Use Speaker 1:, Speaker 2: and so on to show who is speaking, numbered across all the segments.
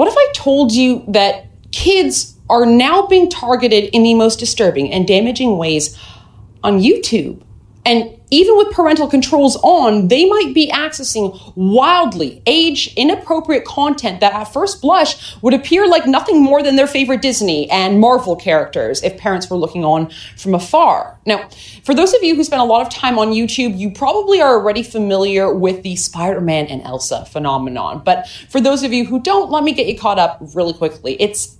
Speaker 1: What if I told you that kids are now being targeted in the most disturbing and damaging ways on YouTube? And even with parental controls on, they might be accessing wildly age inappropriate content that at first blush would appear like nothing more than their favorite Disney and Marvel characters if parents were looking on from afar. Now, for those of you who spend a lot of time on YouTube, you probably are already familiar with the Spider Man and Elsa phenomenon. But for those of you who don't, let me get you caught up really quickly. It's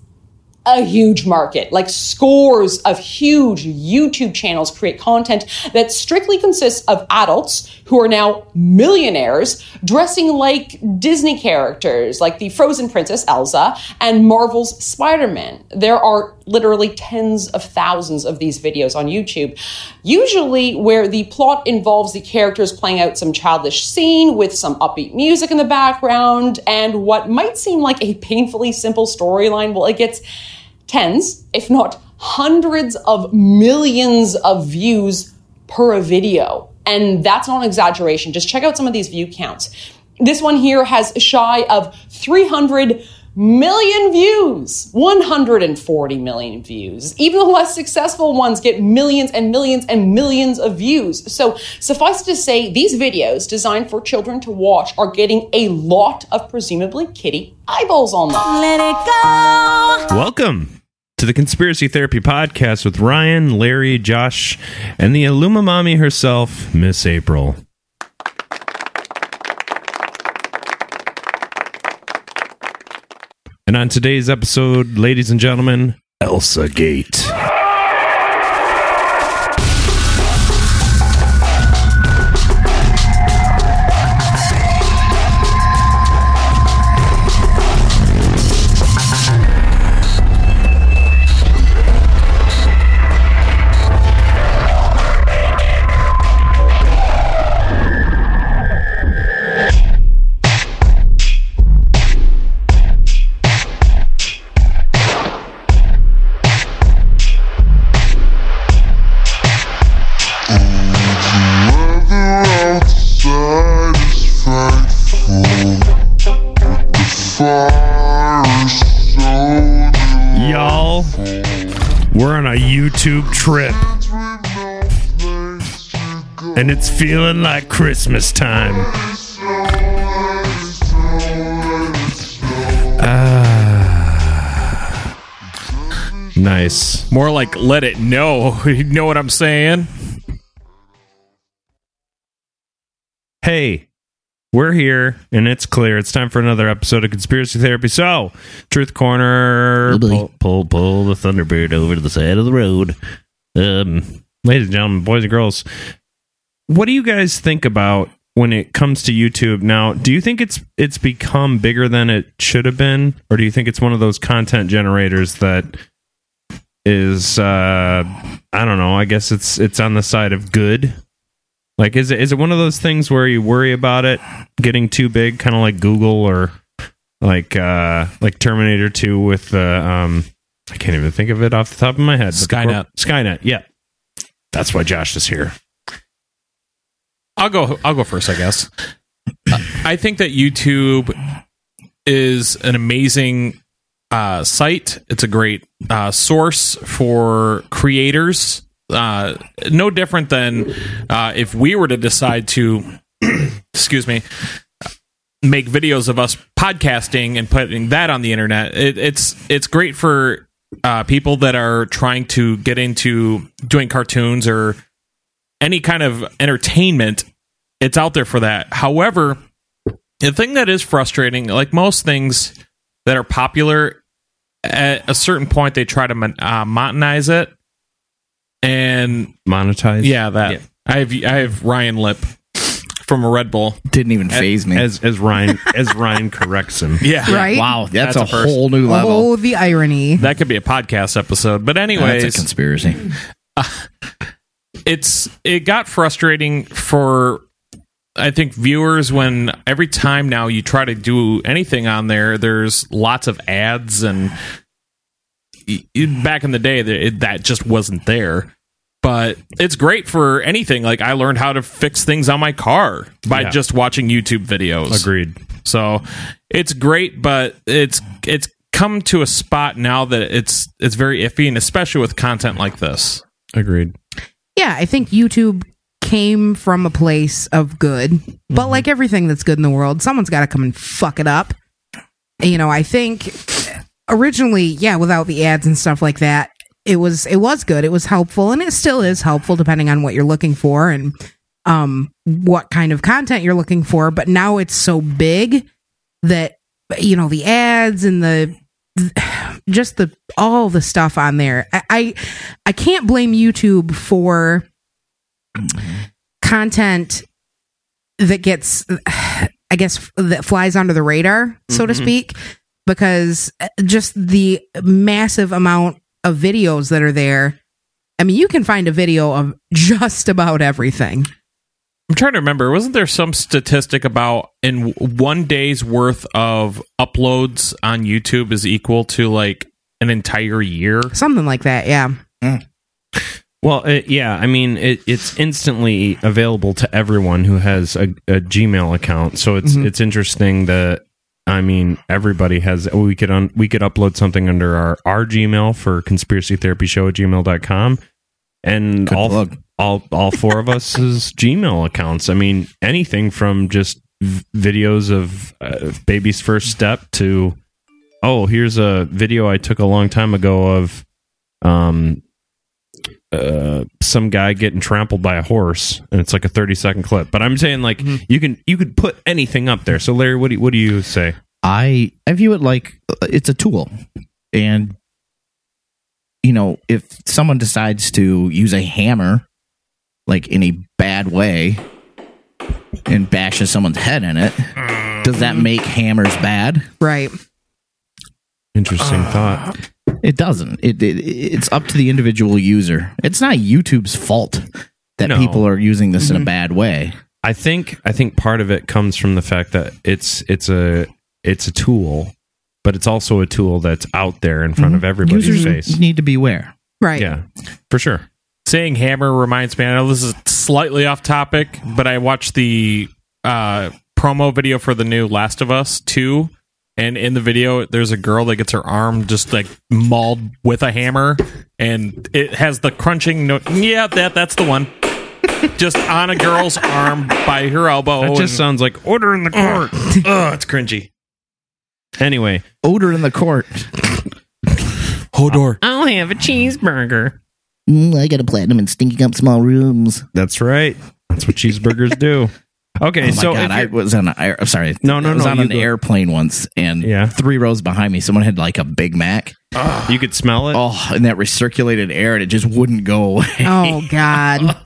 Speaker 1: a huge market. Like scores of huge YouTube channels create content that strictly consists of adults who are now millionaires dressing like Disney characters, like the Frozen Princess Elsa and Marvel's Spider Man. There are literally tens of thousands of these videos on YouTube, usually where the plot involves the characters playing out some childish scene with some upbeat music in the background and what might seem like a painfully simple storyline. Well, it gets tens, if not hundreds of millions of views per video. And that's not an exaggeration. Just check out some of these view counts. This one here has shy of 300 million views, 140 million views. Even the less successful ones get millions and millions and millions of views. So suffice to say, these videos designed for children to watch are getting a lot of presumably kitty eyeballs on them. Let it
Speaker 2: go. Welcome to the Conspiracy Therapy Podcast with Ryan, Larry, Josh, and the Illumamami herself, Miss April. And on today's episode, ladies and gentlemen, Elsa Gate. YouTube trip. And it's feeling like Christmas time. Ah. Nice.
Speaker 3: More like let it know. You know what I'm saying?
Speaker 2: Hey, we're here and it's clear. It's time for another episode of Conspiracy Therapy. So, Truth Corner, pull, pull, pull the Thunderbird over to the side of the road. Um, ladies and gentlemen, boys and girls, what do you guys think about when it comes to YouTube now? Do you think it's it's become bigger than it should have been, or do you think it's one of those content generators that is uh I don't know, I guess it's it's on the side of good like, is it is it one of those things where you worry about it getting too big, kind of like Google or like uh like Terminator Two with the um I can't even think of it off the top of my head.
Speaker 3: Skynet.
Speaker 2: Skynet. Yeah, that's why Josh is here.
Speaker 3: I'll go. I'll go first. I guess. I think that YouTube is an amazing uh, site. It's a great uh, source for creators uh, no different than uh, if we were to decide to, excuse me, make videos of us podcasting and putting that on the internet. It, it's it's great for uh, people that are trying to get into doing cartoons or any kind of entertainment. It's out there for that. However, the thing that is frustrating, like most things that are popular, at a certain point they try to uh, monetize it and
Speaker 2: monetize.
Speaker 3: Yeah, that. Yeah. I have I have Ryan Lip from a Red Bull.
Speaker 4: Didn't even phase me
Speaker 2: as as Ryan as Ryan corrects him.
Speaker 3: Yeah,
Speaker 5: right.
Speaker 4: Wow, that's, that's a, a whole new level.
Speaker 5: Oh, the irony.
Speaker 3: That could be a podcast episode. But anyways,
Speaker 4: that's a conspiracy. Uh,
Speaker 3: it's it got frustrating for I think viewers when every time now you try to do anything on there, there's lots of ads and back in the day that that just wasn't there but it's great for anything like i learned how to fix things on my car by yeah. just watching youtube videos
Speaker 2: agreed
Speaker 3: So it's great, but it's it's come to a spot now that it's it's very iffy, and especially with content like this.
Speaker 2: Agreed.
Speaker 5: Yeah, I think YouTube came from a place of good, but mm-hmm. like everything that's good in the world, someone's got to come and fuck it up. You know, I think originally, yeah, without the ads and stuff like that, it was it was good. It was helpful, and it still is helpful depending on what you're looking for and um what kind of content you're looking for. But now it's so big that you know the ads and the just the all the stuff on there. I I, I can't blame YouTube for content that gets I guess that flies under the radar, so to
Speaker 2: Mhm.
Speaker 5: speak, because uh, just the massive amount of videos that are there. I mean, you can find a video of just about everything.
Speaker 3: I'm trying to remember. Wasn't there some statistic about in one day's worth of uploads on YouTube is equal to like an entire year?
Speaker 5: Something like that, yeah.
Speaker 2: Well, it, yeah, I mean, it, it's instantly available to everyone who has a, a Gmail account. So it's
Speaker 5: Mhm.
Speaker 2: it's interesting that I mean everybody has. We could un, we could upload something under our our Gmail for conspiracy therapy show at gmail.com. and
Speaker 4: Good
Speaker 2: all
Speaker 4: plug.
Speaker 2: all all four of us is Gmail accounts. I mean, anything from just v- videos of uh, baby's first step to oh, here's a video I took a long time ago of um uh some guy getting trampled by a horse and it's like a 30 second clip. But i'm saying like you can you could put anything up there. So larry what do you, what do you say?
Speaker 4: I I view it like uh, it's a tool, and you know if someone decides to use a hammer, like in a bad way, and bashes someone's head in it, does that make hammers bad?
Speaker 5: Right.
Speaker 2: interesting thought
Speaker 4: It doesn't. It, it it's up to the individual user. It's not YouTube's fault that
Speaker 2: No.
Speaker 4: people are using this in a bad way.
Speaker 2: I think I think part of it comes from the fact that it's it's a it's a tool, but it's also a tool that's out there in front of everybody's
Speaker 4: Users
Speaker 2: face.
Speaker 4: need to beware.
Speaker 5: Right.
Speaker 2: Yeah, for sure.
Speaker 3: Saying hammer reminds me. I know this is slightly off topic, but I watched the uh, promo video for the new Last of Us two, and in the video, there's a girl that gets her arm just like mauled with a hammer, and it has the crunching note. Yeah, that that's the one. just on a girl's arm by her elbow.
Speaker 2: That just
Speaker 3: and-
Speaker 2: sounds like order in the court.
Speaker 3: oh, it's cringy.
Speaker 2: anyway,
Speaker 4: Odor in the court.
Speaker 3: Hodor.
Speaker 2: I'll have a cheeseburger.
Speaker 4: Mm, I got a platinum and stinking up small rooms.
Speaker 2: That's right. That's what cheeseburgers do. Okay,
Speaker 4: Oh my
Speaker 2: so
Speaker 4: god! I was on an air, I'm sorry.
Speaker 2: No, no,
Speaker 4: I was
Speaker 2: no,
Speaker 4: on an
Speaker 2: go.
Speaker 4: airplane once, and
Speaker 2: Yeah.
Speaker 4: three rows behind me, someone had like a Big Mac.
Speaker 2: you could smell it.
Speaker 4: Oh, and that recirculated air, and it just wouldn't go away.
Speaker 5: Oh God.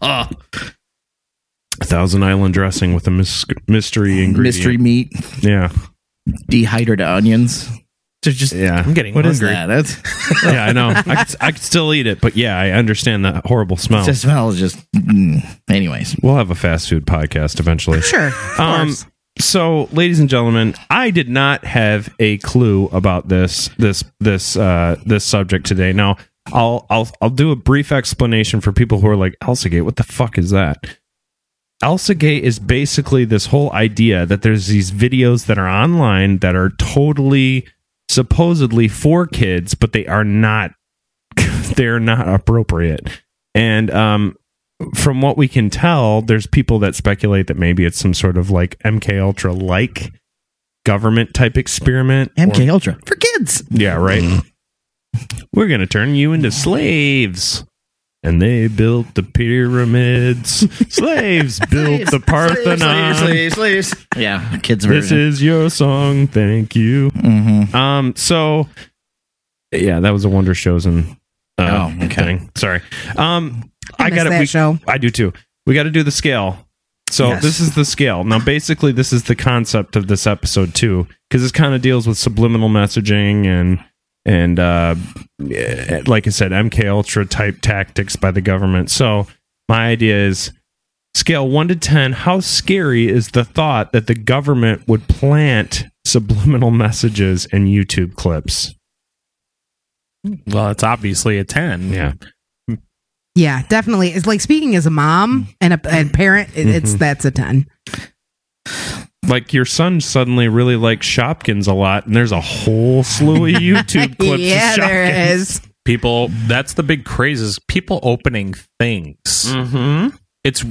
Speaker 2: Thousand Island dressing with a mys- mystery ingredient.
Speaker 4: mystery meat,
Speaker 2: Yeah,
Speaker 4: dehydrated onions. Just, just
Speaker 2: yeah.
Speaker 3: I'm getting
Speaker 4: what is
Speaker 3: hungry.
Speaker 4: that? That's,
Speaker 2: yeah, I know. I could, I could still eat it, but yeah, I understand that horrible smell.
Speaker 4: the smell is just. Mm. Anyways,
Speaker 2: we'll have a fast food podcast eventually.
Speaker 5: Sure. Of
Speaker 2: Um,
Speaker 5: course.
Speaker 2: so, ladies and gentlemen, I did not have a clue about this this this uh, this subject today. Now, I'll I'll I'll do a brief explanation for people who are like ElsaGate. What the fuck is that? ElsaGate is basically this whole idea that there's these videos that are online that are totally supposedly for kids, but they are not. they're not appropriate, and um, from what we can tell, there's people that speculate that maybe it's some sort of like MK Ultra like government type experiment.
Speaker 4: MK
Speaker 2: Or-
Speaker 4: Ultra for kids.
Speaker 2: yeah, right. We're gonna turn you into slaves. And they built the pyramids. Slaves built the Parthenon.
Speaker 4: Slaves, slaves, slaves. Yeah, kids Version.
Speaker 2: This is your song. Thank you.
Speaker 4: Mhm.
Speaker 2: Um. So, yeah, that was a Wonder Shows and uh,
Speaker 4: Oh, okay.
Speaker 2: thing. Sorry. Um. I,
Speaker 5: missed
Speaker 2: got
Speaker 5: that
Speaker 2: it. We,
Speaker 5: show.
Speaker 2: I do too. We got to do the scale. So
Speaker 4: Yes.
Speaker 2: this is the scale. Now, basically, this is the concept of this episode too, because this kind of deals with subliminal messaging and and uh, like I said, MK Ultra type tactics by the government. So my idea is scale one to ten. How scary is the thought that the government would plant subliminal messages in YouTube clips?
Speaker 3: Well, it's obviously a ten.
Speaker 2: Yeah.
Speaker 5: Yeah, definitely. It's like speaking as a mom and a, and parent. It, It's that's a ten.
Speaker 2: Like your son suddenly really likes Shopkins a lot, and there's a whole slew of YouTube clips.
Speaker 5: yeah,
Speaker 2: of Shopkins.
Speaker 5: there is.
Speaker 3: People, that's the big craze is people opening things.
Speaker 2: Mm-hmm.
Speaker 3: It's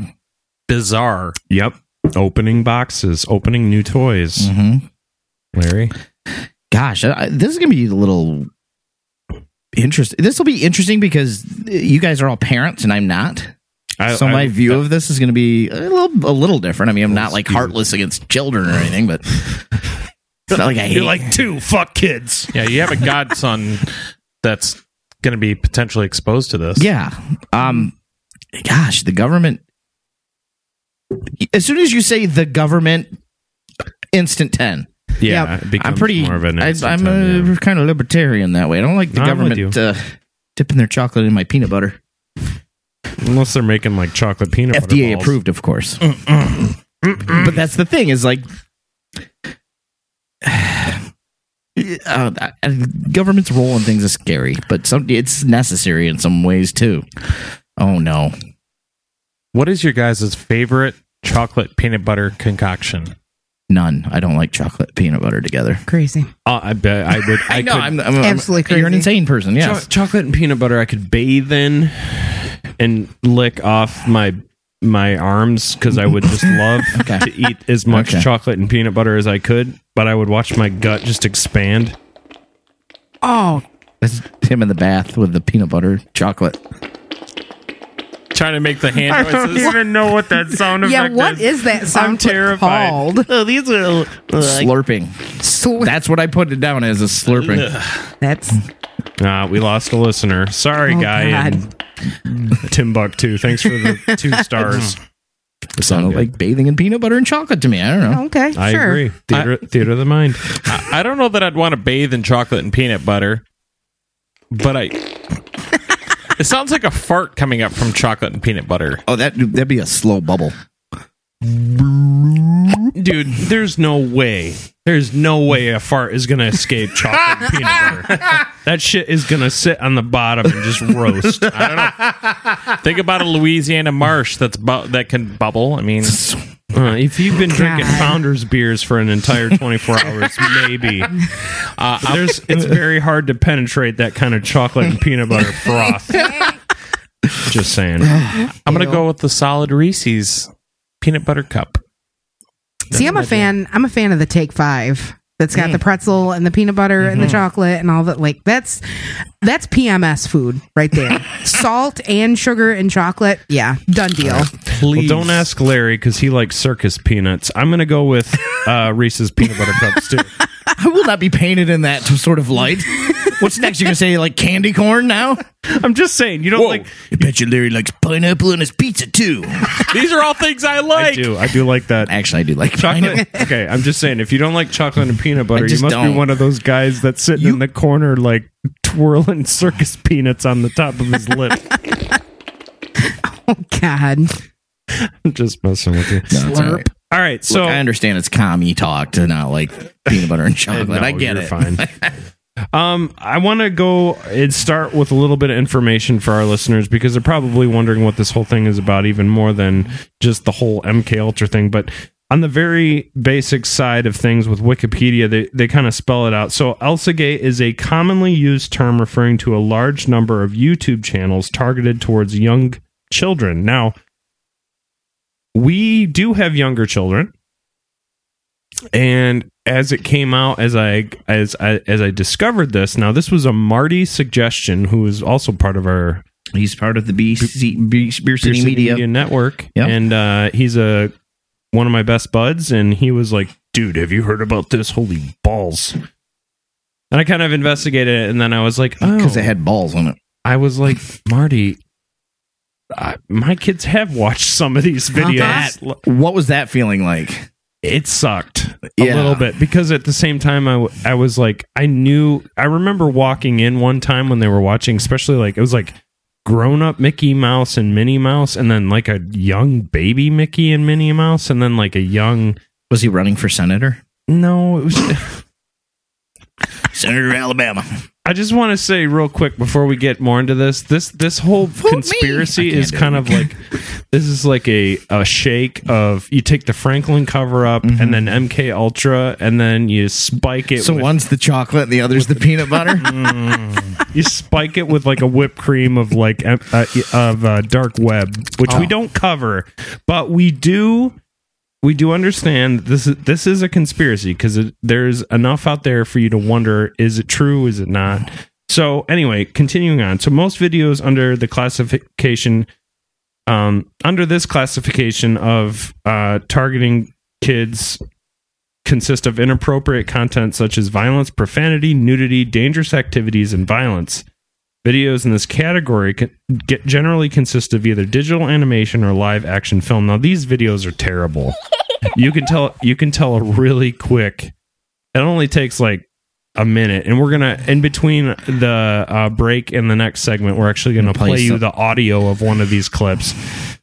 Speaker 3: bizarre.
Speaker 2: Yep. Opening boxes, opening new toys.
Speaker 4: Mhm.
Speaker 2: Larry,
Speaker 4: Gosh, I, this is gonna be a little interesting. This will be interesting because you guys are all parents and I'm not.
Speaker 2: I,
Speaker 4: so
Speaker 2: I-
Speaker 4: my view of this is going to be a little, a little different. I mean, I'm not like heartless against children or anything, but it's not like I hate.
Speaker 2: you're like two fuck kids.
Speaker 3: Yeah, you have a godson that's going to be potentially exposed to this.
Speaker 4: yeah. Um. Gosh, the government. As soon as you say the government, instant ten.
Speaker 2: Yeah, it
Speaker 4: I'm pretty.
Speaker 2: more of an
Speaker 4: I, I'm
Speaker 2: time,
Speaker 4: a
Speaker 2: yeah.
Speaker 4: kind of libertarian that way. I don't like the
Speaker 2: I'm
Speaker 4: government uh, dipping their chocolate in my peanut butter.
Speaker 2: Unless they're making like chocolate peanut butter
Speaker 4: FDA
Speaker 2: balls.
Speaker 4: approved, of course. but that's the thing is like, uh, uh, government's role in things is scary, but some it's necessary in some ways too. Oh no,
Speaker 3: What is your guys' favorite chocolate peanut butter concoction?
Speaker 4: none. I don't like chocolate peanut butter together.
Speaker 5: Crazy.
Speaker 2: Uh, I bet I would. I,
Speaker 4: I know.
Speaker 2: could,
Speaker 4: I'm, I'm,
Speaker 5: Absolutely
Speaker 4: You're an insane person. Yes.
Speaker 2: Cho- chocolate and peanut butter I could bathe in and lick off my my arms because I would just love
Speaker 4: Okay.
Speaker 2: to eat as much
Speaker 4: Okay.
Speaker 2: chocolate and peanut butter as I could, but I would watch my gut just expand.
Speaker 5: Oh,
Speaker 4: That's him in the bath with the peanut butter chocolate.
Speaker 3: Trying to make the hand I noises.
Speaker 2: Don't even know what that sound
Speaker 5: yeah. What is that sound I'm
Speaker 2: terrified.
Speaker 5: called?
Speaker 2: Oh, these are
Speaker 4: slurping.
Speaker 5: So
Speaker 4: That's what I put it down as a slurping.
Speaker 5: that's
Speaker 2: Nah, we lost a listener. Sorry,
Speaker 5: Oh,
Speaker 2: guy.
Speaker 5: God.
Speaker 2: in Timbuktu. Thanks for the two stars.
Speaker 4: It sounded like bathing in peanut butter and chocolate to me. I don't know.
Speaker 5: okay.
Speaker 2: I
Speaker 5: sure.
Speaker 2: agree. Theater, theater of the mind.
Speaker 3: I, I don't know that I'd want to bathe in chocolate and peanut butter, but I. it sounds like a fart coming up from chocolate and peanut butter.
Speaker 4: Oh, that that'd be a slow bubble.
Speaker 2: Dude, there's no way. There's no way a fart is gonna escape chocolate and peanut butter. That shit is gonna sit on the bottom and just roast.
Speaker 3: I don't know. Think about a Louisiana marsh that's bu- that can bubble. I mean,
Speaker 2: Uh, if you've been drinking
Speaker 5: God.
Speaker 2: Founders beers for an entire 24 hours, maybe.
Speaker 3: uh,
Speaker 2: There's, it's very hard to penetrate that kind of chocolate and peanut butter froth. Just saying.
Speaker 3: I'm gonna go with the solid Reese's peanut butter cup.
Speaker 5: See, I'm a fan. I'm a fan of the Take Five. That's got the pretzel and the peanut butter and the chocolate and all that. Like that's that's PMS food right there. Salt and sugar and chocolate. Yeah, done deal.
Speaker 2: Well,
Speaker 3: Please
Speaker 2: don't ask Larry because he likes circus peanuts. I'm going to go with uh, Reese's peanut butter cups too.
Speaker 4: I will not be painted in that sort of light. What's next? You're gonna say like candy corn now?
Speaker 2: I'm just saying, you don't
Speaker 3: Whoa.
Speaker 2: like.
Speaker 4: I bet you Larry likes pineapple on his pizza too.
Speaker 3: These are all things I
Speaker 2: I
Speaker 3: like.
Speaker 2: do. I do like that.
Speaker 4: Actually, I do like pineapple.
Speaker 2: Chocolate. okay, I'm just saying, if you don't like chocolate and peanut butter, you must be
Speaker 4: don't.
Speaker 2: one of those guys that's sitting in the corner, like twirling circus peanuts on the top of his lip.
Speaker 5: Oh God.
Speaker 2: I'm just messing with you.
Speaker 4: No, all right.
Speaker 2: All right, so
Speaker 4: Look, I understand it's commie talk to not like peanut butter and chocolate.
Speaker 2: No,
Speaker 4: I get
Speaker 2: you're
Speaker 4: it.
Speaker 2: Fine. Um, I want to go and start with a little bit of information for our listeners because they're probably wondering what this whole thing is about, even more than just the whole MK Ultra thing. But on the very basic side of things with Wikipedia, they, they kind of spell it out. So, ElsaGate is a commonly used term referring to a large number of YouTube channels targeted towards young children. Now, we do have younger children and as it came out as I as I as I discovered this now this was a Marty suggestion who is also part of our
Speaker 4: He's part of the BC, B, Beer City
Speaker 2: Beer City
Speaker 4: Media.
Speaker 2: network
Speaker 4: Yep.
Speaker 2: and uh he's a one of my best buds and he was like dude have you heard about this holy balls and I kind of investigated it and then I was like oh
Speaker 4: because it had balls on it.
Speaker 2: I was like Marty I, my kids have watched some of these videos
Speaker 4: What was that feeling like?
Speaker 2: it sucked a
Speaker 4: Yeah.
Speaker 2: little bit because at the same time I, w- I was like i knew i remember walking in one time when they were watching especially like it was like grown up mickey mouse and minnie mouse and then like a young baby mickey and minnie mouse and then like a young
Speaker 4: Was he running for senator?
Speaker 2: no it was
Speaker 4: Senator Alabama.
Speaker 2: I just want to say real quick before we get more into this, this this whole conspiracy is kind
Speaker 4: it.
Speaker 2: of like this is like a a shake of you take the Franklin cover up and then MK Ultra and then you spike it.
Speaker 4: So
Speaker 2: with,
Speaker 4: one's the chocolate and the other's the peanut butter.
Speaker 2: you spike it with like a whipped cream of like uh, of uh, dark web, which we
Speaker 4: Oh.
Speaker 2: don't cover, but we do. We do understand this is this is a conspiracy because there's enough out there for you to wonder: is it true? Is it not? So anyway, continuing on. So most videos under the classification, um, under this classification of uh, targeting kids, consist of inappropriate content such as violence, profanity, nudity, dangerous activities, and violence. Videos in this category can get generally consist of either digital animation or live action film. Now these videos are terrible. you can tell you can tell a really quick. It only takes like a minute, and we're gonna in between the uh, break and the next segment, we're actually gonna
Speaker 4: Play
Speaker 2: play you
Speaker 4: some-
Speaker 2: the audio of one of these clips,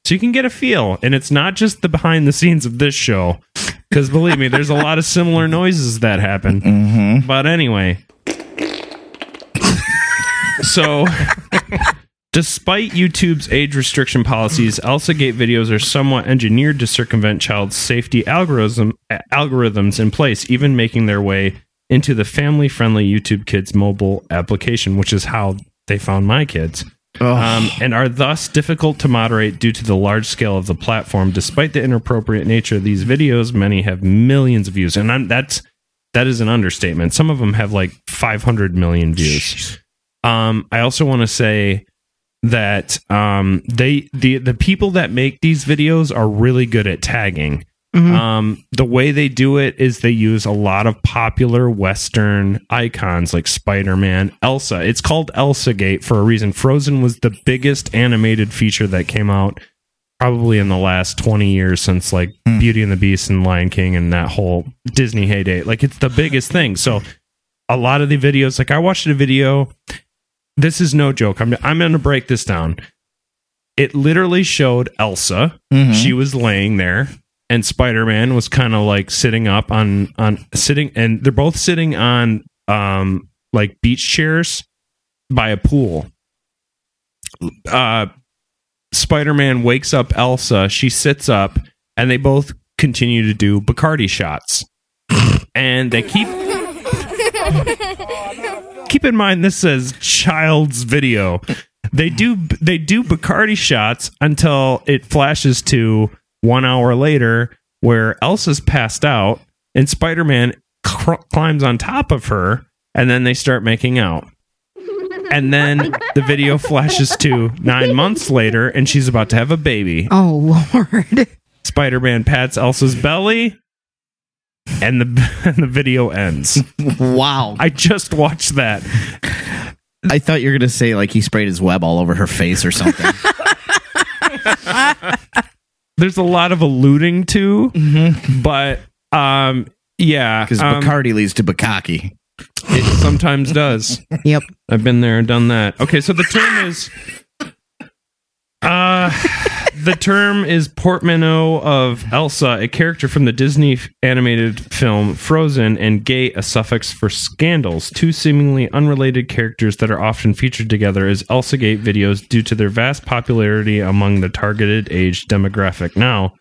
Speaker 2: so you can get a feel. And it's not just the behind the scenes of this show, because believe me, there's a lot of similar noises that happen.
Speaker 4: mm-hmm.
Speaker 2: But anyway. So despite YouTube's age restriction policies, Elsa Gate videos are somewhat engineered to circumvent child safety algorithm, algorithms in place, even making their way into the family-friendly YouTube Kids mobile application, which is how they found my kids. Um, and are thus difficult to moderate due to the large scale of the platform. Despite the inappropriate nature of these videos, many have millions of views, and I'm, that's that is an understatement. Some of them have like 500 million views. Um, I also want to say that um, they the the people that make these videos are really good at tagging.
Speaker 5: Mhm.
Speaker 2: Um, the way they do it is they use a lot of popular Western icons like Spider Man, Elsa. It's called Elsa Gate for a reason. Frozen was the biggest animated feature that came out probably in the last 20 years since like
Speaker 4: Hmm.
Speaker 2: Beauty and the Beast and Lion King and that whole Disney heyday. Like it's the biggest thing. So a lot of the videos, like I watched a video. This is no joke. I'm I'm going to break this down. It literally showed Elsa.
Speaker 4: Mhm.
Speaker 2: She was laying there and Spider-Man was kind of like sitting up on on sitting and they're both sitting on um like beach chairs by a pool. Uh Spider-Man wakes up Elsa, she sits up and they both continue to do Bacardi shots. and they keep keep in mind this says child's video. They do they do Bacardi shots until it flashes to one hour later where Elsa's passed out and Spider-Man cr- climbs on top of her and then they start making out. And then the video flashes to nine months later and she's about to have a baby.
Speaker 5: Oh Lord.
Speaker 2: Spider-Man pats Elsa's belly and the and the video ends.
Speaker 4: Wow.
Speaker 2: I just watched that.
Speaker 4: I thought you were gonna say like he sprayed his web all over her face or something.
Speaker 2: There's a lot of alluding to, but um, yeah,
Speaker 4: Because
Speaker 2: um,
Speaker 4: Bacardi leads to bukkake.
Speaker 2: it sometimes does.
Speaker 5: Yep.
Speaker 2: I've been there and done that. Okay, so the term is uh the term is portmanteau of Elsa, a character from the Disney animated film Frozen, and gate, a suffix for scandals, two seemingly unrelated characters that are often featured together as Elsa Gate videos due to their vast popularity among the targeted age demographic. Now,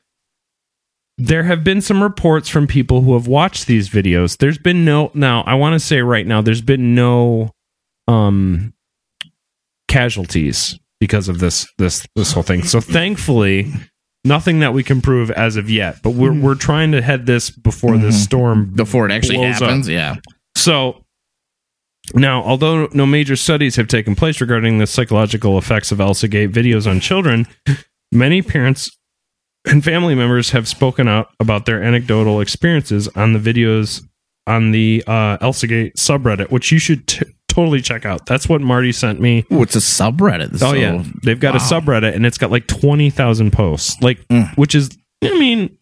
Speaker 2: there have been some reports from people who have watched these videos. There's been no now, I want to say right now, there's been no um casualties because of this this this whole thing. So thankfully, nothing that we can prove as of yet. But we're we're trying to head this before this
Speaker 4: Mhm.
Speaker 2: storm
Speaker 4: Before it actually
Speaker 2: blows up.
Speaker 4: happens, yeah.
Speaker 2: So now, although no major studies have taken place regarding the psychological effects of Elsa Gate videos on children, many parents and family members have spoken out about their anecdotal experiences on the videos on the uh, Elsa Gate subreddit, which you should t- totally check out. That's what Marty sent me.
Speaker 4: Ooh, it's a subreddit.
Speaker 2: Oh yeah, they've got a subreddit and it's got like twenty thousand posts, like
Speaker 4: Mm.
Speaker 2: which is, I mean,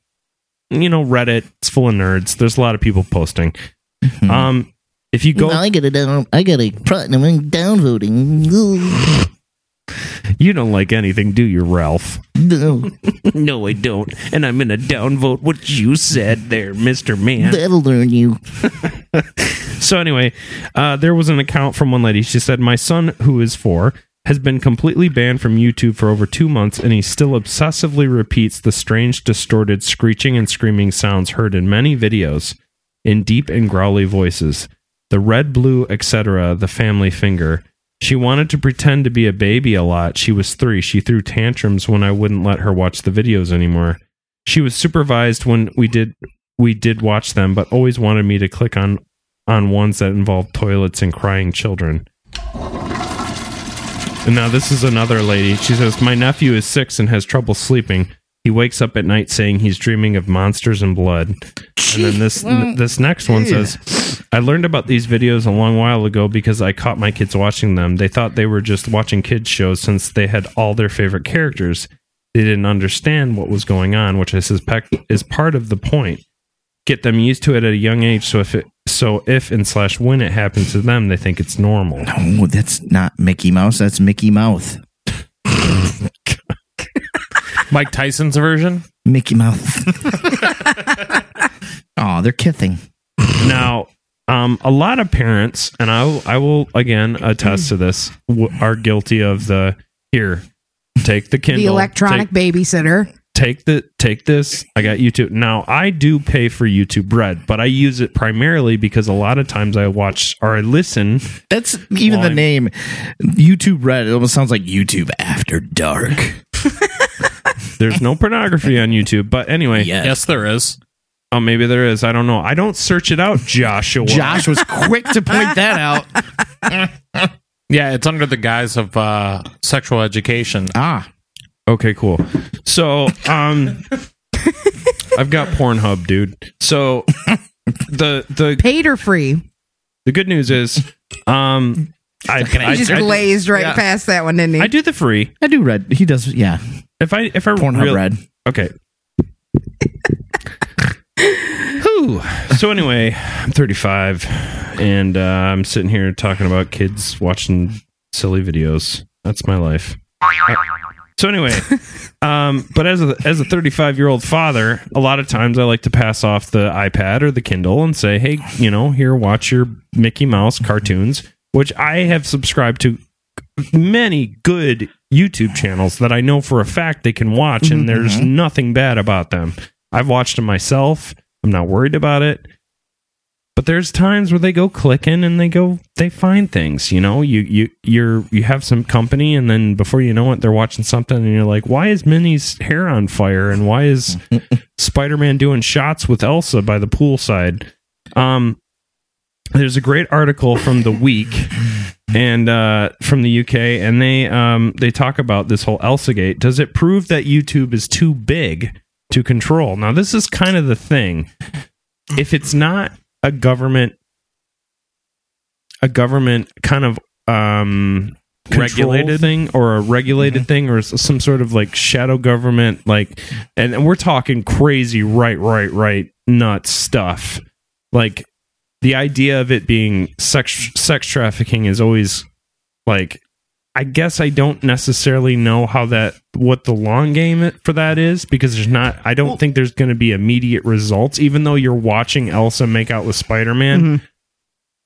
Speaker 2: you know, Reddit. It's full of nerds. There's a lot of people posting.
Speaker 4: Mhm.
Speaker 2: Um, if you go,
Speaker 6: I got it. down. I got a platinum in downvoting.
Speaker 2: You don't like anything, do you, Ralph?
Speaker 4: No,
Speaker 2: No, I don't. And I'm going to downvote what you said there, Mr. Man.
Speaker 4: that'll learn you.
Speaker 2: So anyway, uh, there was an account from one lady. She said, "My son, who is four, has been completely banned from YouTube for over two months, and he still obsessively repeats the strange, distorted screeching and screaming sounds heard in many videos in deep and growly voices. The red, blue, etc. The family finger." She wanted to pretend to be a baby a lot. She was three. She threw tantrums when I wouldn't let her watch the videos anymore. She was supervised when we did we did watch them, but always wanted me to click on on ones that involve toilets and crying children. And now this is another lady. She says, My nephew is six and has trouble sleeping. He wakes up at night saying he's dreaming of monsters and blood. And then this n- this next one says, I learned about these videos a long while ago because I caught my kids watching them. They thought they were just watching kids shows since they had all their favorite characters. They didn't understand what was going on, which I suspect is part of the point get them used to it at a young age so if it so if and slash when it happens to them they think it's normal
Speaker 4: No, that's not Mickey Mouse. That's Mickey Mouth.
Speaker 3: Mike Tyson's version.
Speaker 4: Mickey Mouth. oh, they're kissing.
Speaker 2: now um a lot of parents and i will- i will again attest to this w- are guilty of the here take the kindle
Speaker 5: the electronic
Speaker 2: take,
Speaker 5: babysitter.
Speaker 2: take the take this i got youtube now i do pay for youtube red but i use it primarily because a lot of times i watch or i listen
Speaker 4: That's even the
Speaker 2: Lime.
Speaker 4: name. YouTube Red. It almost sounds like YouTube After Dark.
Speaker 2: there's no pornography on youtube but anyway
Speaker 4: Yeah.
Speaker 3: Yes, there is.
Speaker 2: Oh maybe there is i don't know i don't search it out joshua
Speaker 4: Josh was quick to point that out.
Speaker 3: Yeah, it's under the guise of uh, sexual education.
Speaker 4: Ah,
Speaker 2: Okay, cool. So, um, I've got Pornhub, dude. So the the
Speaker 5: Paid or free?
Speaker 2: the good news is, um, I I,
Speaker 5: just
Speaker 2: I,
Speaker 5: glazed right
Speaker 4: yeah.
Speaker 5: past that one, didn't he?
Speaker 2: I do the free.
Speaker 4: I do Red. He does. Yeah,
Speaker 2: If I if I
Speaker 4: Pornhub
Speaker 2: real-
Speaker 4: Red.
Speaker 2: Okay. So anyway, I'm 35, and uh, I'm sitting here talking about kids watching silly videos. That's my life. So anyway, um, but as a as a 35 year old father, a lot of times I like to pass off the iPad or the Kindle and say, "Hey, you know, here, watch your Mickey Mouse cartoons," which I have subscribed to many good YouTube channels that I know for a fact they can watch, and there's nothing bad about them. I've watched them myself. I'm not worried about it. But there's times where they go clicking and they go they find things, you know. You you you're you have some company and then before you know it they're watching something and you're like, "Why is Minnie's hair on fire and why is Spider-Man doing shots with Elsa by the poolside?" Um there's a great article from the week and uh, from the UK, and they um, they talk about this whole Elsa gate. Does it prove that YouTube is too big to control? Now, this is kind of the thing. If it's not a government, a government kind of um,
Speaker 3: Regulated?
Speaker 2: thing or a regulated thing or some sort of like shadow government, like, and, and we're talking crazy, right, right, right, nuts stuff, like the idea of it being sex sex trafficking is always like I guess I don't necessarily know how that what the long game for that is because there's not I don't think there's going to be immediate results even though you're watching Elsa make out with Spider-Man mm-hmm.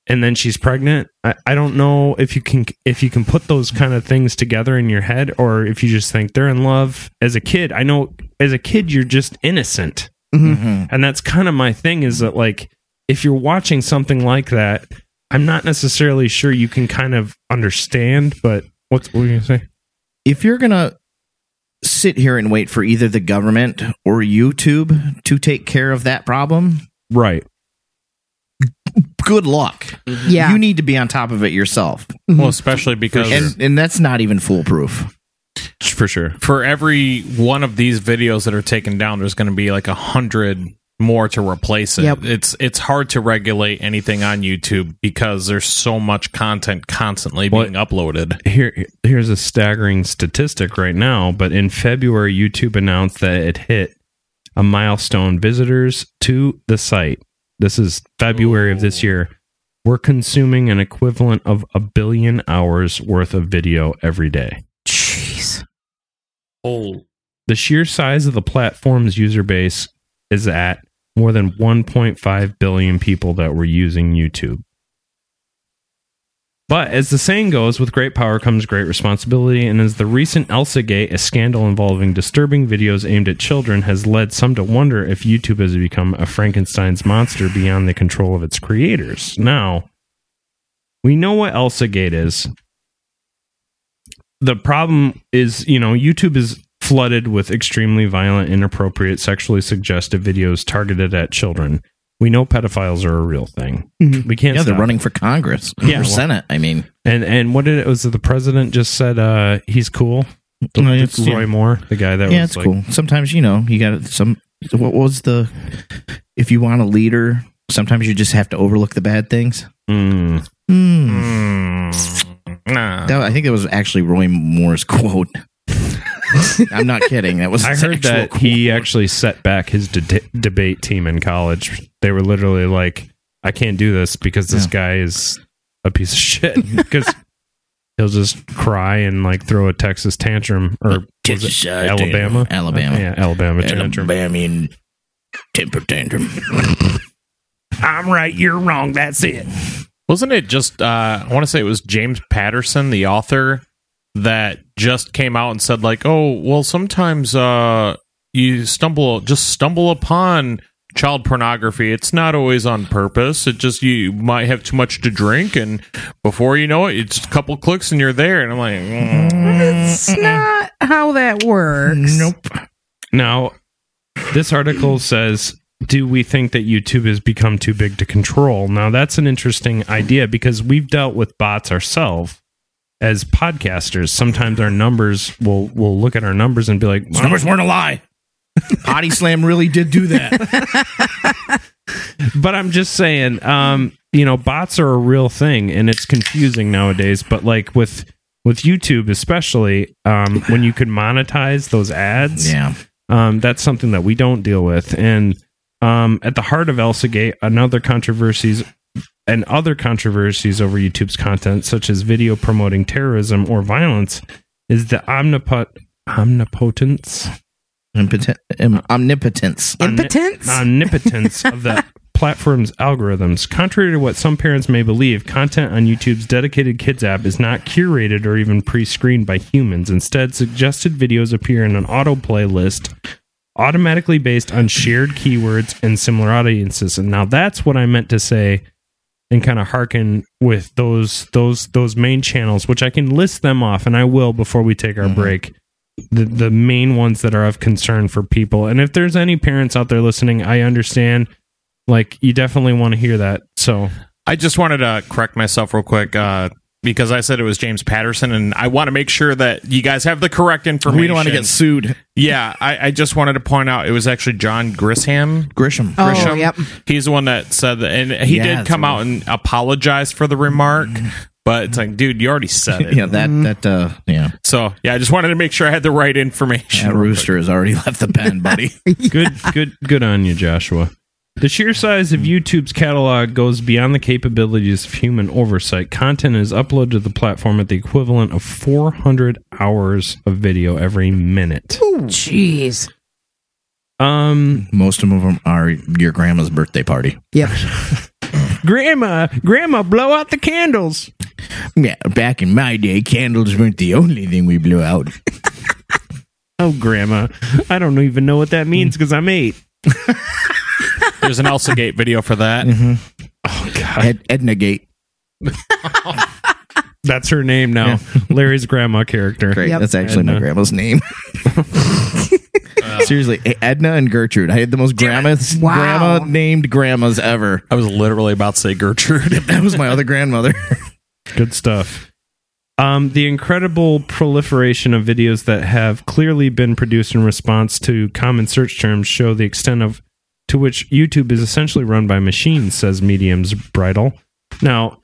Speaker 2: and then she's pregnant. I, I don't know if you can if you can put those kind of things together in your head or if you just think they're in love. As a kid I know as a kid you're just innocent. Mm-hmm. Mm-hmm. And that's kind of my thing is that like if you're watching something like that i'm not necessarily sure you can kind of understand but what's what were you gonna say?
Speaker 4: If you're gonna sit here and wait for either the government or YouTube to take care of that problem,
Speaker 2: right.
Speaker 4: good luck. Mm-hmm.
Speaker 5: yeah.
Speaker 4: You need to be on top of it yourself, mm-hmm.
Speaker 3: Well, especially because
Speaker 4: and and that's not even foolproof.
Speaker 2: for sure.
Speaker 3: For every one of these videos that are taken down, there's going to be like a hundred more to replace it.
Speaker 5: Yep.
Speaker 3: It's it's hard to regulate anything on YouTube because there's so much content constantly
Speaker 2: Well,
Speaker 3: being uploaded.
Speaker 2: here here's a staggering statistic right now but in february youtube announced that it hit a milestone visitors to the site this is february of this year we're consuming an equivalent of a billion hours worth of video every day Jeez.
Speaker 3: Oh,
Speaker 2: The sheer size of the platform's user base is at more than 1.5 billion people that were using YouTube. But as the saying goes, with great power comes great responsibility, and as the recent Elsa Gate, a scandal involving disturbing videos aimed at children, has led some to wonder if YouTube has become a Frankenstein's monster beyond the control of its creators. Now, we know what Elsa Gate is. The problem is, you know, YouTube is flooded with extremely violent, inappropriate, sexually suggestive videos targeted at children. We know pedophiles are a real thing.
Speaker 5: Mhm.
Speaker 2: We can't.
Speaker 4: Yeah, they're
Speaker 2: stop
Speaker 4: running for Congress,
Speaker 2: Yeah,
Speaker 4: for
Speaker 2: well-
Speaker 4: Senate. I mean,
Speaker 2: and and what did it was it the president just said uh he's cool.
Speaker 4: Oh, it's-
Speaker 2: Roy
Speaker 4: yeah.
Speaker 2: Moore, the guy that
Speaker 4: yeah,
Speaker 2: was
Speaker 4: it's
Speaker 2: like,
Speaker 4: cool. Sometimes you know you got some. What was the? If you want a leader, sometimes you just have to overlook the bad things.
Speaker 2: mm,
Speaker 4: Hmm.
Speaker 3: mm, nah.
Speaker 4: That, I think it was actually Roy Moore's quote. I'm not kidding. That was
Speaker 2: I heard
Speaker 4: actual
Speaker 2: that he actually set back his de- debate team in college. They were literally like, "I can't do this because this
Speaker 4: Yeah.
Speaker 2: guy is a piece of shit." Because he'll just cry and like throw a Texas tantrum or was it Alabama,
Speaker 4: Alabama,
Speaker 2: yeah, Alabama tantrum.
Speaker 4: Alabamian temper tantrum.
Speaker 2: I'm right, you're wrong. That's it.
Speaker 3: Wasn't it just? Uh, I want to say it was James Patterson, the author, that just came out and said like, "Oh, well, sometimes uh, you stumble, just stumble upon." Child pornography. It's not always on purpose. It just you might have too much to drink, and before you know it, it's a couple clicks and you're there. And I'm like, mm.
Speaker 5: It's not how that works.
Speaker 4: Nope.
Speaker 2: Now, this article says, Do we think that YouTube has become too big to control? Now, that's an interesting idea because we've dealt with bots ourselves as podcasters. Sometimes our numbers will will look at our numbers and be like,
Speaker 4: Those numbers weren't a lie. Potty Slam really did do that.
Speaker 2: but I'm just saying, um, you know, bots are a real thing and it's confusing nowadays. But like with with YouTube, especially, um, when you could monetize those ads,
Speaker 4: yeah.
Speaker 2: Um, that's something that we don't deal with. And um, at the heart of ElsaGate, another controversies and other controversies over YouTube's content, such as video promoting terrorism or violence, is the omnipot omnipotence
Speaker 4: Impotent, omnipotence.
Speaker 5: Impotence?
Speaker 2: omnipotence of the platform's algorithms. Contrary to what some parents may believe, content on YouTube's dedicated kids app is not curated or even pre-screened by humans. Instead, suggested videos appear in an autoplay list automatically based on shared keywords and similar audiences. And now that's what I meant to say and kind of hearken with those those those main channels, which I can list them off and I will before we take our
Speaker 4: Mhm.
Speaker 2: break. The the main ones that are of concern for people. And if there's any parents out there listening, I understand like you definitely want to hear that. So
Speaker 3: I just wanted to correct myself real quick uh, because I said it was James Patterson, and I want to make sure that you guys have the correct information.
Speaker 4: We don't want to get sued.
Speaker 3: Yeah, I, I just wanted to point out it was actually John Grisham.
Speaker 4: Grisham.
Speaker 5: Oh,
Speaker 3: Grisham.
Speaker 5: yep.
Speaker 3: He's the one that said that, and he
Speaker 4: Yeah,
Speaker 3: did come
Speaker 4: right.
Speaker 3: out and apologize for the remark. But it's like, dude, you already said it.
Speaker 4: Yeah, that that uh yeah.
Speaker 3: So yeah, I just wanted to make sure I had the right information.
Speaker 4: That rooster has already left the pen, buddy.
Speaker 2: good good good on you, Joshua. The sheer size of YouTube's catalog goes beyond the capabilities of human oversight. Content is uploaded to the platform at the equivalent of 400 hours of video every minute.
Speaker 5: Jeez.
Speaker 2: Um,
Speaker 4: Most of them are your grandma's birthday party.
Speaker 5: Yep.
Speaker 2: grandma, grandma, blow out the candles.
Speaker 4: Yeah, back in my day, candles weren't the only thing we blew out.
Speaker 2: Oh, grandma, I don't even know what that means because I'm eight.
Speaker 3: There's an Elsa Gate video for that.
Speaker 2: Oh God,
Speaker 4: Ed, Edna Gate.
Speaker 2: that's her name now. Larry's grandma character.
Speaker 4: Great.
Speaker 5: Yep.
Speaker 4: That's actually my grandma's name. Seriously, Edna and Gertrude. I had the most grandma
Speaker 5: Wow.
Speaker 4: grandma named grandmas ever.
Speaker 3: I was literally about to say Gertrude.
Speaker 4: That was my other grandmother.
Speaker 2: Good stuff. Um, the incredible proliferation of videos that have clearly been produced in response to common search terms show the extent of to which YouTube is essentially run by machines, says Medium's Bridle. Now,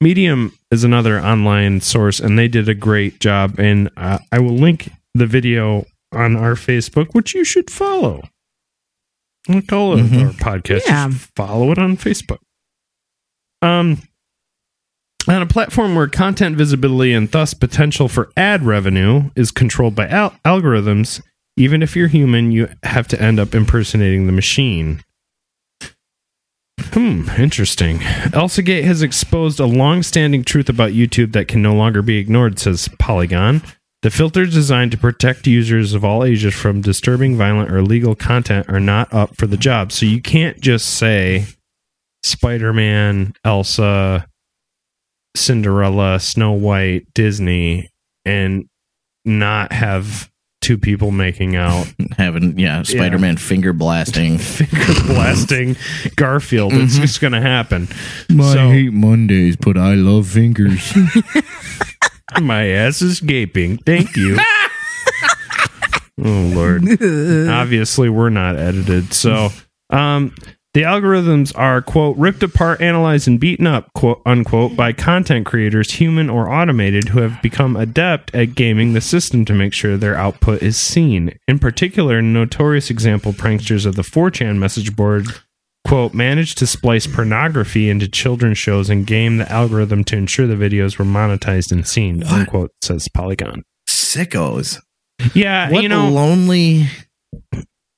Speaker 2: Medium is another online source, and they did a great job. And uh, I will link the video on our Facebook, which you should follow. Like all of
Speaker 4: Mhm.
Speaker 2: our podcasts,
Speaker 5: Yeah.
Speaker 2: follow it on Facebook. Um, On a platform where content visibility and thus potential for ad revenue is controlled by al- algorithms, even if you're human, you have to end up impersonating the machine. Hmm, interesting. Elsagate has exposed a long standing truth about YouTube that can no longer be ignored, says Polygon. The filters designed to protect users of all ages from disturbing, violent, or illegal content are not up for the job. So you can't just say Spider Man, Elsa, Cinderella, Snow White, Disney, and not have two people making out
Speaker 4: Having yeah, Spider Man finger blasting.
Speaker 2: finger blasting Garfield. It's just going to happen.
Speaker 4: I
Speaker 2: So-
Speaker 4: hate Mondays, but I love fingers.
Speaker 2: My ass is gaping. Thank you. oh Lord. Obviously, we're not edited. So, um, the algorithms are quote ripped apart, analyzed, and beaten up quote unquote by content creators, human or automated, who have become adept at gaming the system to make sure their output is seen. In particular, notorious example pranksters of the 4chan message board quote managed to splice pornography into children's shows and game the algorithm to ensure the videos were monetized and seen unquote says polygon
Speaker 4: Sickos.
Speaker 2: yeah
Speaker 4: What
Speaker 2: you know
Speaker 4: lonely.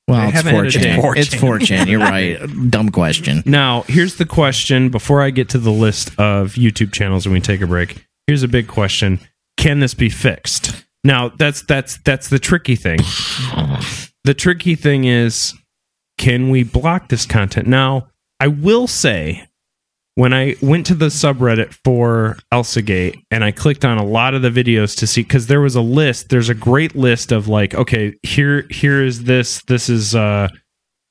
Speaker 4: Well,
Speaker 2: I
Speaker 4: it's
Speaker 2: haven't edited
Speaker 4: 4chan. It's 4chan. You're right. Dumb question.
Speaker 2: now here's the question before i get to the list of youtube channels and we take a break here's a big question can this be fixed now that's that's that's the tricky thing the tricky thing is can we block this content now i will say when i went to the subreddit for elsagate and i clicked on a lot of the videos to see because there was a list there's a great list of like okay here here is this this is uh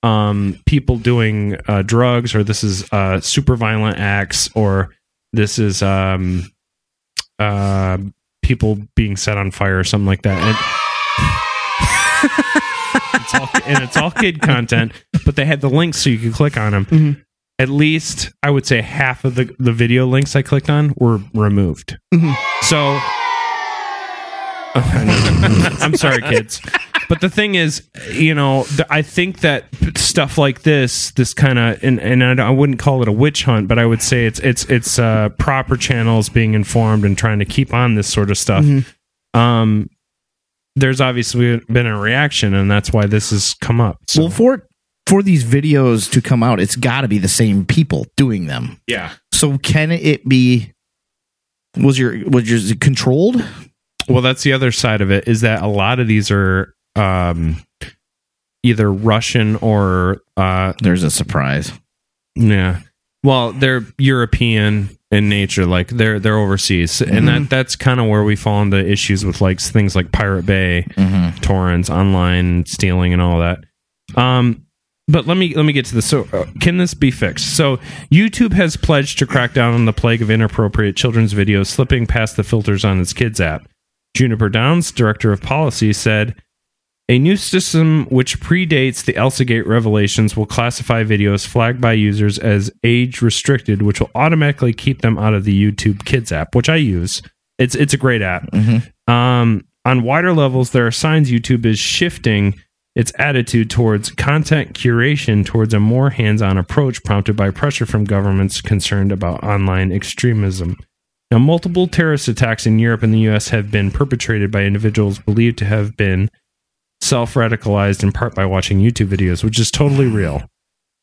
Speaker 2: um people doing uh drugs or this is uh super violent acts or this is um uh people being set on fire or something like that and it's all, and it's all kid content, but they had the links so you could click on them.
Speaker 5: Mhm.
Speaker 2: At least I would say half of the, the video links I clicked on were removed.
Speaker 5: Mhm.
Speaker 2: So I'm sorry, kids. But the thing is, you know, I think that stuff like this, this kind of, and, and I, I wouldn't call it a witch hunt, but I would say it's it's it's uh, proper channels being informed and trying to keep on this sort of stuff. Um, there's obviously been a reaction, and that's why this has come up. So,
Speaker 4: Well, for for these videos to come out, it's got to be the same people doing them.
Speaker 2: yeah.
Speaker 4: So can it be? Was your was yours controlled?
Speaker 2: Well, that's the other side of it is that a lot of these are um, either Russian or uh,
Speaker 4: There's a surprise.
Speaker 2: yeah. Well, they're European in nature, like they're they're overseas, and that that's kind of where we fall into issues with like things like Pirate Bay,
Speaker 4: Mm-hmm.
Speaker 2: torrents, online stealing, and all that. Um, but let me let me get to this. So, uh, can this be fixed? So, YouTube has pledged to crack down on the plague of inappropriate children's videos slipping past the filters on its kids app. Juniper Downs, director of policy, said. A new system which predates the Elsagate revelations will classify videos flagged by users as age restricted, which will automatically keep them out of the YouTube Kids app, which I use. It's it's a great app. Um, on wider levels, there are signs YouTube is shifting its attitude towards content curation towards a more hands-on approach prompted by pressure from governments concerned about online extremism. Now, multiple terrorist attacks in Europe and the US have been perpetrated by individuals believed to have been self radicalized in part by watching YouTube videos, which is totally real.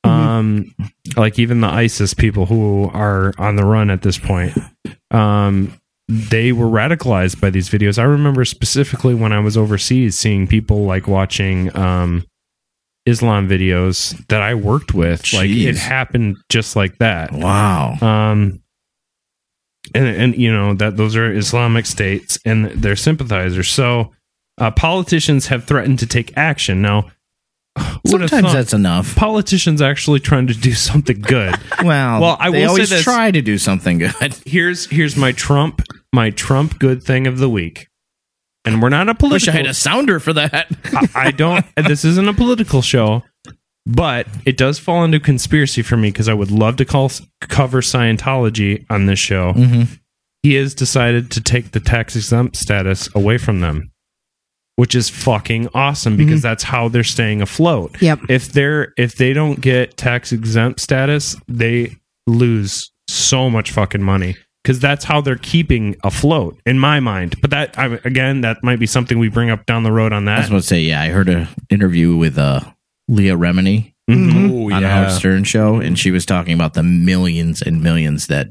Speaker 2: Um, like even the ISIS people who are on the run at this point, um, they were radicalized by these videos. I remember specifically when I was overseas seeing people like watching um, Islam videos that I worked with. Like it happened just like that.
Speaker 4: Wow.
Speaker 2: Um, and and you know that those are Islamic states and their sympathizers. So uh, politicians have threatened to take action. Now,
Speaker 4: Sometimes that's enough.
Speaker 2: politicians actually trying to do something good.
Speaker 4: Well,
Speaker 2: Well, I
Speaker 4: they
Speaker 2: will say
Speaker 4: always
Speaker 2: this.
Speaker 4: try to do something good.
Speaker 2: here's here's my Trump my Trump good thing of the week. And we're not a
Speaker 4: Wish
Speaker 2: political.
Speaker 4: I had a sounder for that.
Speaker 2: I, I don't. This isn't a political show, but it does fall into conspiracy for me because I would love to call cover Scientology on this show.
Speaker 4: Mhm.
Speaker 2: He has decided to take the tax exempt status away from them, which is fucking awesome because that's how they're staying afloat.
Speaker 5: Yep.
Speaker 2: If they're if they don't get tax exempt status, they lose so much fucking money. Because that's how they're keeping afloat in my mind. But that I, again, that might be something we bring up down the road on that.
Speaker 4: I was
Speaker 2: that.
Speaker 4: going to say, yeah, I heard an interview with uh, Leah Remini
Speaker 2: Mhm.
Speaker 3: Oh
Speaker 4: on the Howard Stern show, and she was talking about the millions and millions that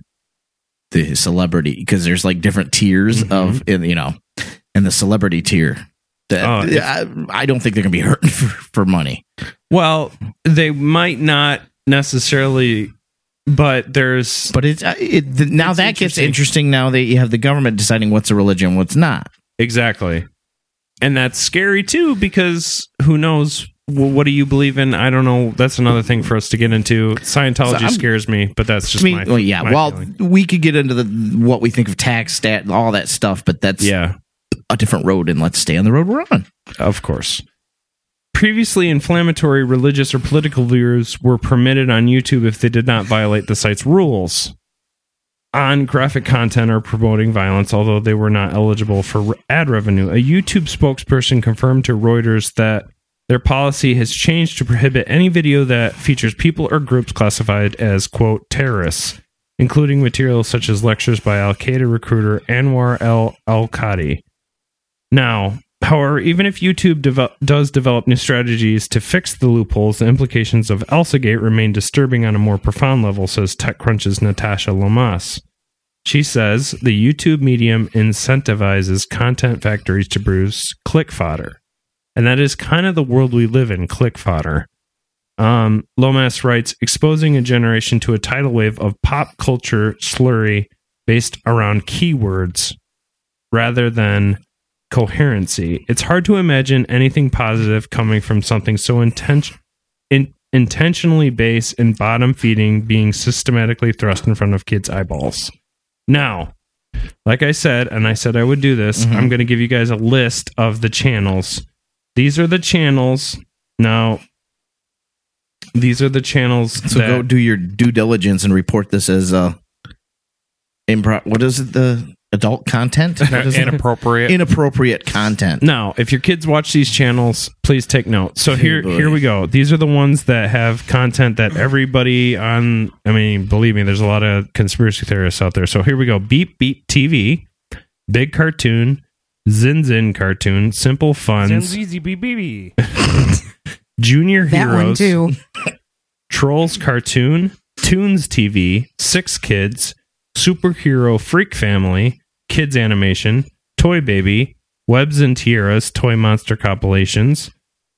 Speaker 4: the celebrity, because there's like different tiers
Speaker 2: Mhm.
Speaker 4: of, in, you know, and the celebrity tier. That
Speaker 2: Oh,
Speaker 4: I, I don't think they're going to be hurting for, for money.
Speaker 2: Well, they might not necessarily, but there's
Speaker 4: But it's uh, it, now
Speaker 2: It's
Speaker 4: that gets
Speaker 2: interesting.
Speaker 4: interesting. Now that you have the government deciding what's a religion, what's not.
Speaker 2: exactly, and that's scary too because who knows. Well, what do you believe in? I don't know. That's another thing for us to get into. Scientology
Speaker 4: So
Speaker 2: scares me, but that's just
Speaker 4: I mean,
Speaker 2: my.
Speaker 4: well, yeah.
Speaker 2: my
Speaker 4: well,
Speaker 2: feeling.
Speaker 4: we could get into the what we think of tax stat, all that stuff, but that's
Speaker 2: yeah.
Speaker 4: a different road, and let's stay on the road we're on.
Speaker 2: Of course. Previously inflammatory religious or political views were permitted on YouTube if they did not violate the site's rules on graphic content or promoting violence, although they were not eligible for ad revenue. A YouTube spokesperson confirmed to Reuters that their policy has changed to prohibit any video that features people or groups classified as, quote, terrorists, including materials such as lectures by Al Qaeda recruiter Anwar el Al Qadi. Now, however, even if YouTube devel- does develop new strategies to fix the loopholes, the implications of ElsaGate remain disturbing on a more profound level, says TechCrunch's Natasha Lomas. She says the YouTube medium incentivizes content factories to produce click fodder. And that is kind of the world we live in, click fodder. Um, Lomas writes, exposing a generation to a tidal wave of pop culture slurry based around keywords rather than coherency. It's hard to imagine anything positive coming from something so intention in, intentionally base and bottom feeding being systematically thrust in front of kids' eyeballs. Now, like I said, and I said I would do this,
Speaker 4: Mhm.
Speaker 2: I'm going to give you guys a list of the channels. These are the channels. Now, these are the channels.
Speaker 4: So
Speaker 2: that,
Speaker 4: go do your due diligence and report this as uh, impro- What is it? The adult content? What is it?
Speaker 3: Inappropriate.
Speaker 4: Inappropriate content.
Speaker 2: Now, if your kids watch these channels, please take note. So here,
Speaker 4: boy.
Speaker 2: here we go. These are the ones that have content that everybody on. I mean, believe me, there's a lot of conspiracy theorists out there. So here we go. Beep Beep TV, Big Cartoon, Zin Zin Cartoon, Simple Funds, Junior
Speaker 5: That one
Speaker 2: Heroes,
Speaker 5: too.
Speaker 2: Trolls Cartoon, Toons TV, Six Kids, Superhero Freak Family, Kids Animation, Toy Baby, Webs and Tiaras, Toy Monster Compilations,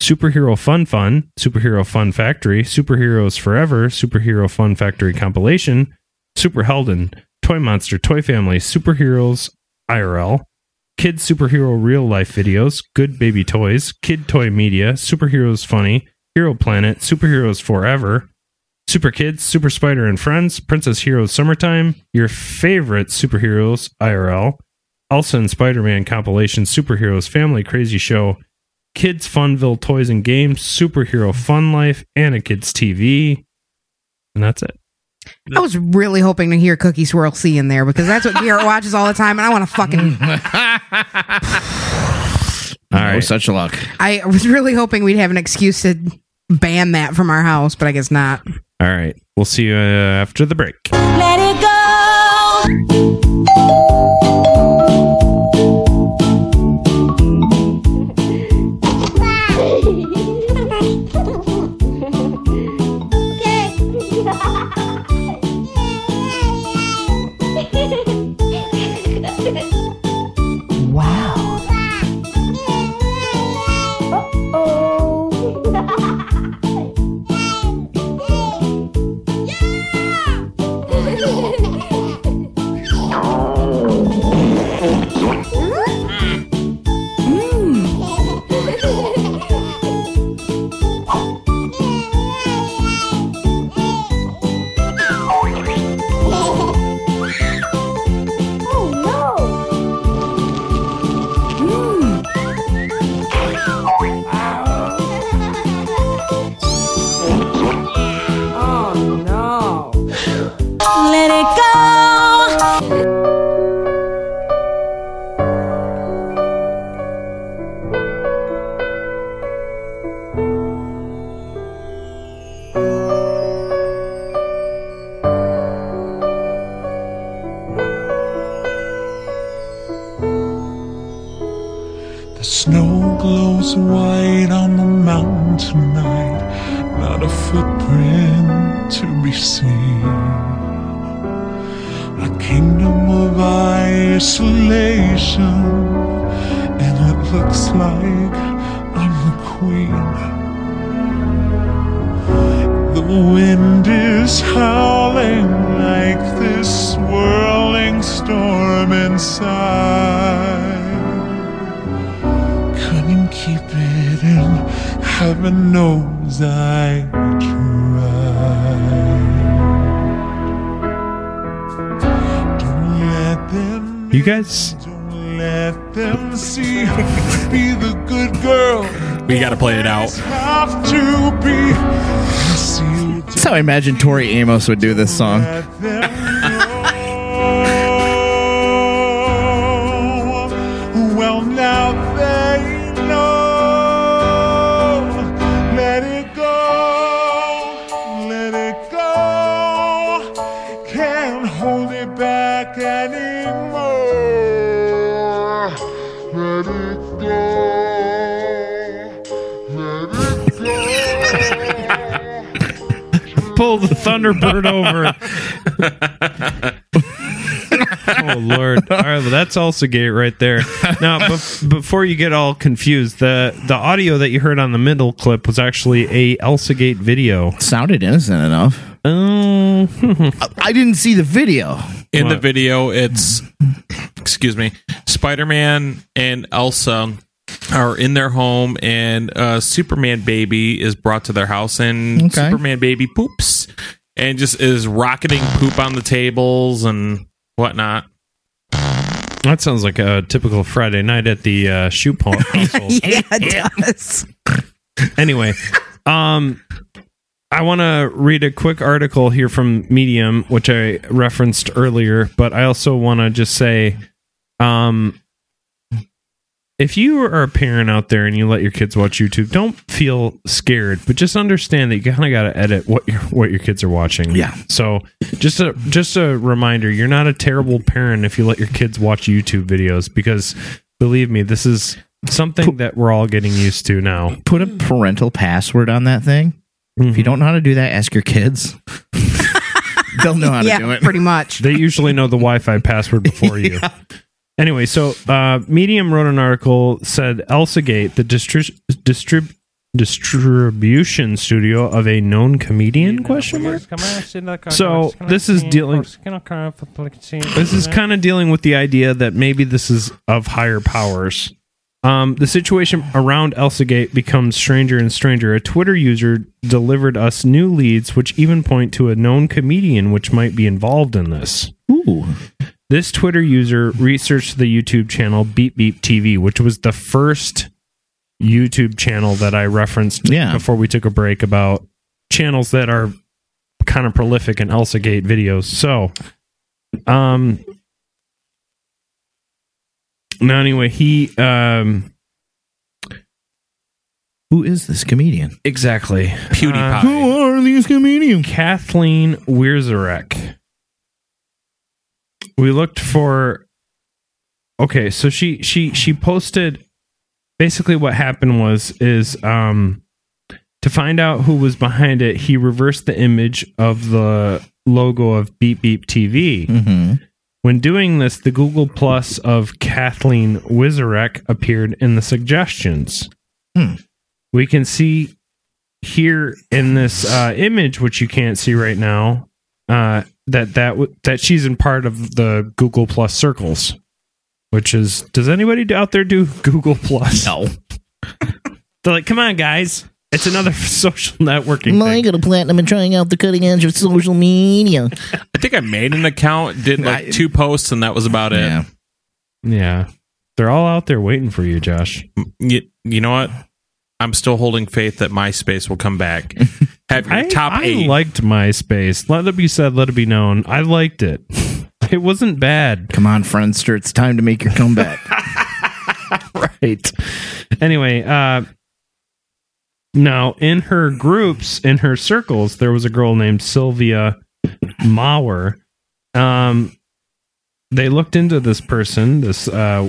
Speaker 2: Superhero Fun Fun, Superhero Fun Factory, Superheroes Forever, Superhero Fun Factory Compilation, Super Helden, Toy Monster, Toy Family, Superheroes IRL, Kids Superhero Real Life Videos, Good Baby Toys, Kid Toy Media, Superheroes Funny, Hero Planet, Superheroes Forever, Super Kids, Super Spider and Friends, Princess Heroes Summertime, your favorite superheroes IRL, Elsa and Spider Man compilation, Superheroes Family Crazy Show, Kids Funville Toys and Games, Superhero Fun Life, and a Kids TV. And that's it.
Speaker 5: I was really hoping to hear Cookie Swirl C in there because that's what Garrett watches all the time, and I want to fucking.
Speaker 2: All
Speaker 4: No
Speaker 2: right.
Speaker 4: such luck.
Speaker 5: I was really hoping we'd have an excuse to ban that from our house, but I guess not.
Speaker 2: All right. We'll see you uh, after the break.
Speaker 6: Let looks like I'm the queen. The wind is howling like this swirling storm inside. Couldn't keep it in, heaven knows I tried. Don't let them
Speaker 2: You guys,
Speaker 6: let them see. Be the good girl.
Speaker 3: We got to play it out.
Speaker 6: Have to be. See
Speaker 4: That's how I imagine Tori Amos would do this song.
Speaker 2: Thunderbird over. oh Lord! All right, well, that's Elsagate right there. Now, bef- before you get all confused, the the audio that you heard on the middle clip was actually a Elsa Gate video.
Speaker 4: Sounded innocent enough.
Speaker 2: Oh,
Speaker 4: I didn't see the video.
Speaker 3: In the video, it's excuse me, Spider Man and Elsa are in their home, and a Superman baby is brought to their house, and
Speaker 4: Okay.
Speaker 3: Superman baby poops and just is rocketing poop on the tables and whatnot.
Speaker 2: that sounds like a typical Friday night at the uh, shoe paw
Speaker 5: yeah, it does.
Speaker 2: anyway, um, I want to read a quick article here from Medium, which I referenced earlier, but I also want to just say, um, if you are a parent out there and you let your kids watch YouTube, don't feel scared, but just understand that you kind of got to edit what your what your kids are watching.
Speaker 4: Yeah.
Speaker 2: So just a just a reminder, you're not a terrible parent if you let your kids watch YouTube videos because believe me, this is something that we're all getting used to now.
Speaker 4: Put a parental password on that thing. If you mm-hmm. don't know how to do that, ask your kids. They'll know how to do it.
Speaker 5: pretty much.
Speaker 2: They usually know the Wi-Fi password before you. Anyway, so uh, Medium wrote an article said ElsaGate, the distri- distrib- distribution studio of a known comedian? Question mark. So, this is dealing- This is kind of dealing with the idea that maybe this is of higher powers. Um, the situation around ElsaGate becomes stranger and stranger. A Twitter user delivered us new leads, which even point to a known comedian which might be involved in this.
Speaker 4: Ooh.
Speaker 2: This Twitter user researched the YouTube channel Beep Beep TV, which was the first YouTube channel that I referenced
Speaker 4: Yeah.
Speaker 2: before we took a break about channels that are kind of prolific in Elsa Gate videos. So, um, now anyway, he um
Speaker 4: Who is this comedian?
Speaker 2: exactly
Speaker 3: PewDiePie.
Speaker 4: Who are these comedians?
Speaker 2: Kathleen Wierzarek. We looked for Okay, so she she she posted basically what happened was is um to find out who was behind it, he reversed the image of the logo of Beep Beep TV.
Speaker 4: Mm-hmm.
Speaker 2: When doing this, the Google Plus of Kathleen Wizarek appeared in the suggestions.
Speaker 4: Hmm.
Speaker 2: We can see here in this uh, image, which you can't see right now, uh, that that w- that she's in part of the Google Plus circles. Which is, does anybody out there do Google Plus?
Speaker 4: No.
Speaker 2: They're like, come on, guys, it's another social networking thing.
Speaker 4: got a platinum and trying out the cutting edge of social media.
Speaker 3: I think I made an account, did like two posts, and that was about it.
Speaker 4: Yeah.
Speaker 2: Yeah, they're all out there waiting for you, Josh.
Speaker 3: You, you know what? I'm still holding faith that MySpace will come back. Have your
Speaker 2: I,
Speaker 3: top
Speaker 2: I
Speaker 3: eight.
Speaker 2: liked MySpace. Let it be said, let it be known. I liked it. It wasn't bad.
Speaker 4: Come on, Friendster. It's time to make your comeback.
Speaker 2: Right. Anyway, uh now in her groups, in her circles, there was a girl named Sylvia Mauer. Um they looked into this person, this uh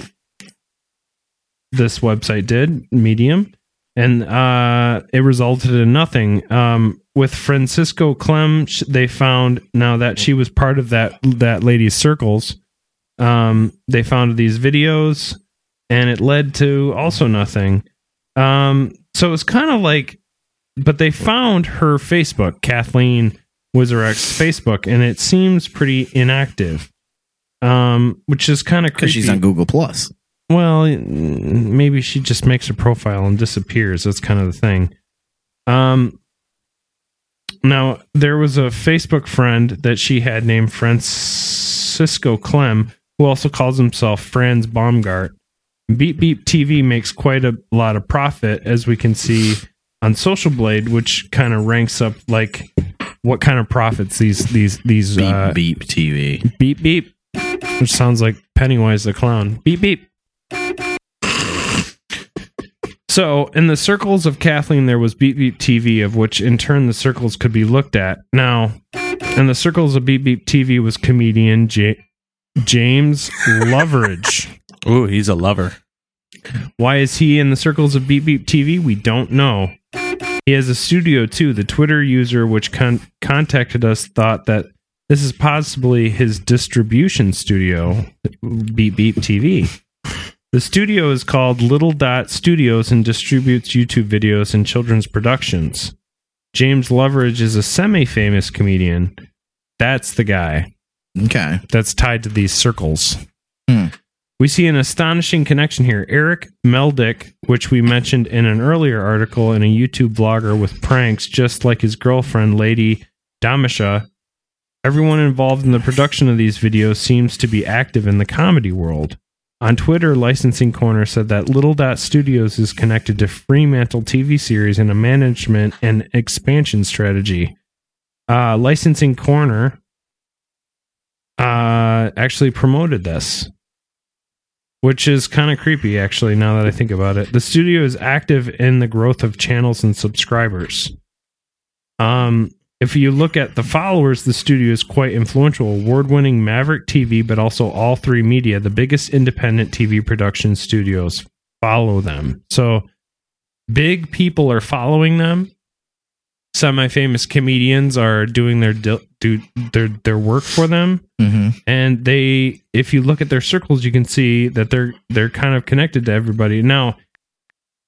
Speaker 2: this website did, Medium, and uh, it resulted in nothing. Um, with Francisco Clem, they found now that she was part of that that lady's circles. Um, they found these videos, and it led to also nothing. Um, so it's kind of like, but they found her Facebook, Kathleen Wizerek's Facebook, and it seems pretty inactive. Um, which is kind of
Speaker 4: because she's on Google Plus.
Speaker 2: Well, maybe she just makes a profile and disappears. That's kind of the thing. Um, now there was a Facebook friend that she had named Francisco Clem, who also calls himself Franz Baumgart. Beep Beep TV makes quite a lot of profit, as we can see on Social Blade, which kind of ranks up like what kind of profits these these these
Speaker 4: Beep
Speaker 2: uh,
Speaker 4: Beep TV.
Speaker 2: beep beep, which sounds like Pennywise the clown. Beep beep. So, in the circles of Kathleen, there was Beep Beep TV, of which in turn the circles could be looked at. Now, in the circles of Beep Beep TV was comedian J- James Loveridge.
Speaker 3: Ooh, he's a lover.
Speaker 2: Why is he in the circles of Beep Beep TV? We don't know. He has a studio too. The Twitter user which con- contacted us thought that this is possibly his distribution studio, Beep Beep TV. The studio is called Little Dot Studios and distributes YouTube videos and children's productions. James Loveridge is a semi famous comedian. That's the guy
Speaker 4: Okay.
Speaker 2: that's tied to these circles.
Speaker 4: Hmm.
Speaker 2: We see an astonishing connection here. Eric Meldick, which we mentioned in an earlier article in a YouTube blogger with pranks, just like his girlfriend, Lady Damisha. Everyone involved in the production of these videos seems to be active in the comedy world. On Twitter, Licensing Corner said that Little Dot Studios is connected to Fremantle TV series and a management and expansion strategy. Uh, Licensing Corner uh, actually promoted this, which is kind of creepy, actually, now that I think about it. The studio is active in the growth of channels and subscribers. Um, if you look at the followers, the studio is quite influential. Award winning Maverick TV, but also All3Media, the biggest independent TV production studios, follow them. So big people are following them. Semi famous comedians are doing their do, do their their work for them
Speaker 4: Mm-hmm.
Speaker 2: and they if you look at their circles you can see that they're they're kind of connected to everybody now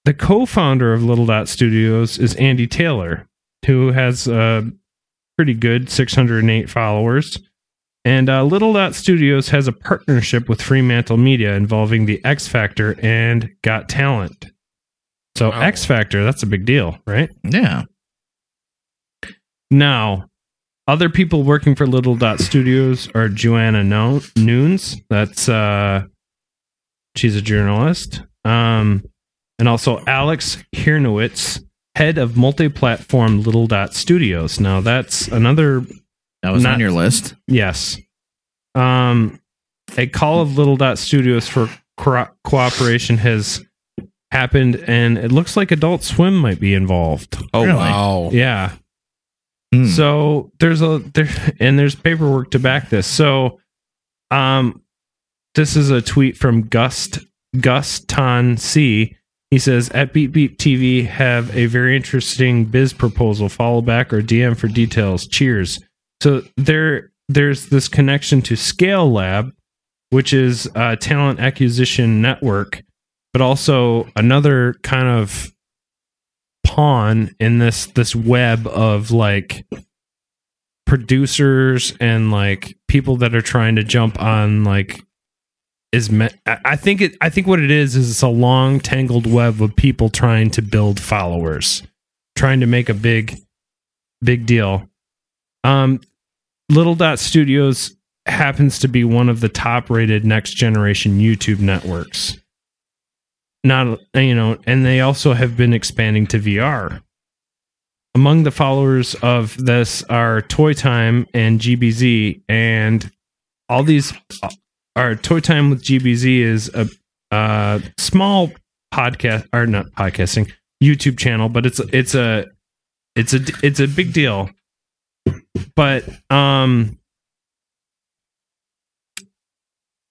Speaker 2: the co-founder of little dot studios is andy taylor who has a pretty good 608 followers and uh, little dot studios has a partnership with fremantle media involving the x factor and got talent so
Speaker 3: Wow.
Speaker 2: x factor that's a big deal right
Speaker 4: Yeah.
Speaker 2: now, other people working for Little Dot Studios are Joanna no- Nunes. That's uh she's a journalist. Um and also Alex Hirnowitz, head of multi-platform Little Dot Studios. Now that's another
Speaker 4: That was
Speaker 2: Not-
Speaker 4: on your list.
Speaker 2: yes. Um a call of Little Dot Studios for co- cooperation has happened and it looks like Adult Swim might be involved.
Speaker 3: Oh
Speaker 4: Really?
Speaker 3: wow.
Speaker 2: Yeah.
Speaker 4: Hmm.
Speaker 2: So there's a there and there's paperwork to back this. So um this is a tweet from Gust Guston C. He says at Beep Beep TV have a very interesting biz proposal. Follow back or DM for details. Cheers. So there there's this connection to Scale Lab, which is a talent acquisition network, but also another kind of pawn in this this web of like producers and like people that are trying to jump on like is me- I I think it I think what it is is it's a long tangled web of people trying to build followers, trying to make a big big deal. Um Little Dot Studios happens to be one of the top rated next generation YouTube networks. Not you know, and they also have been expanding to VR. Among the followers of this are Toy Time and GBZ, and all these are Toy Time with GBZ is a, a small podcast or not podcasting YouTube channel, but it's it's a it's a it's a big deal. But um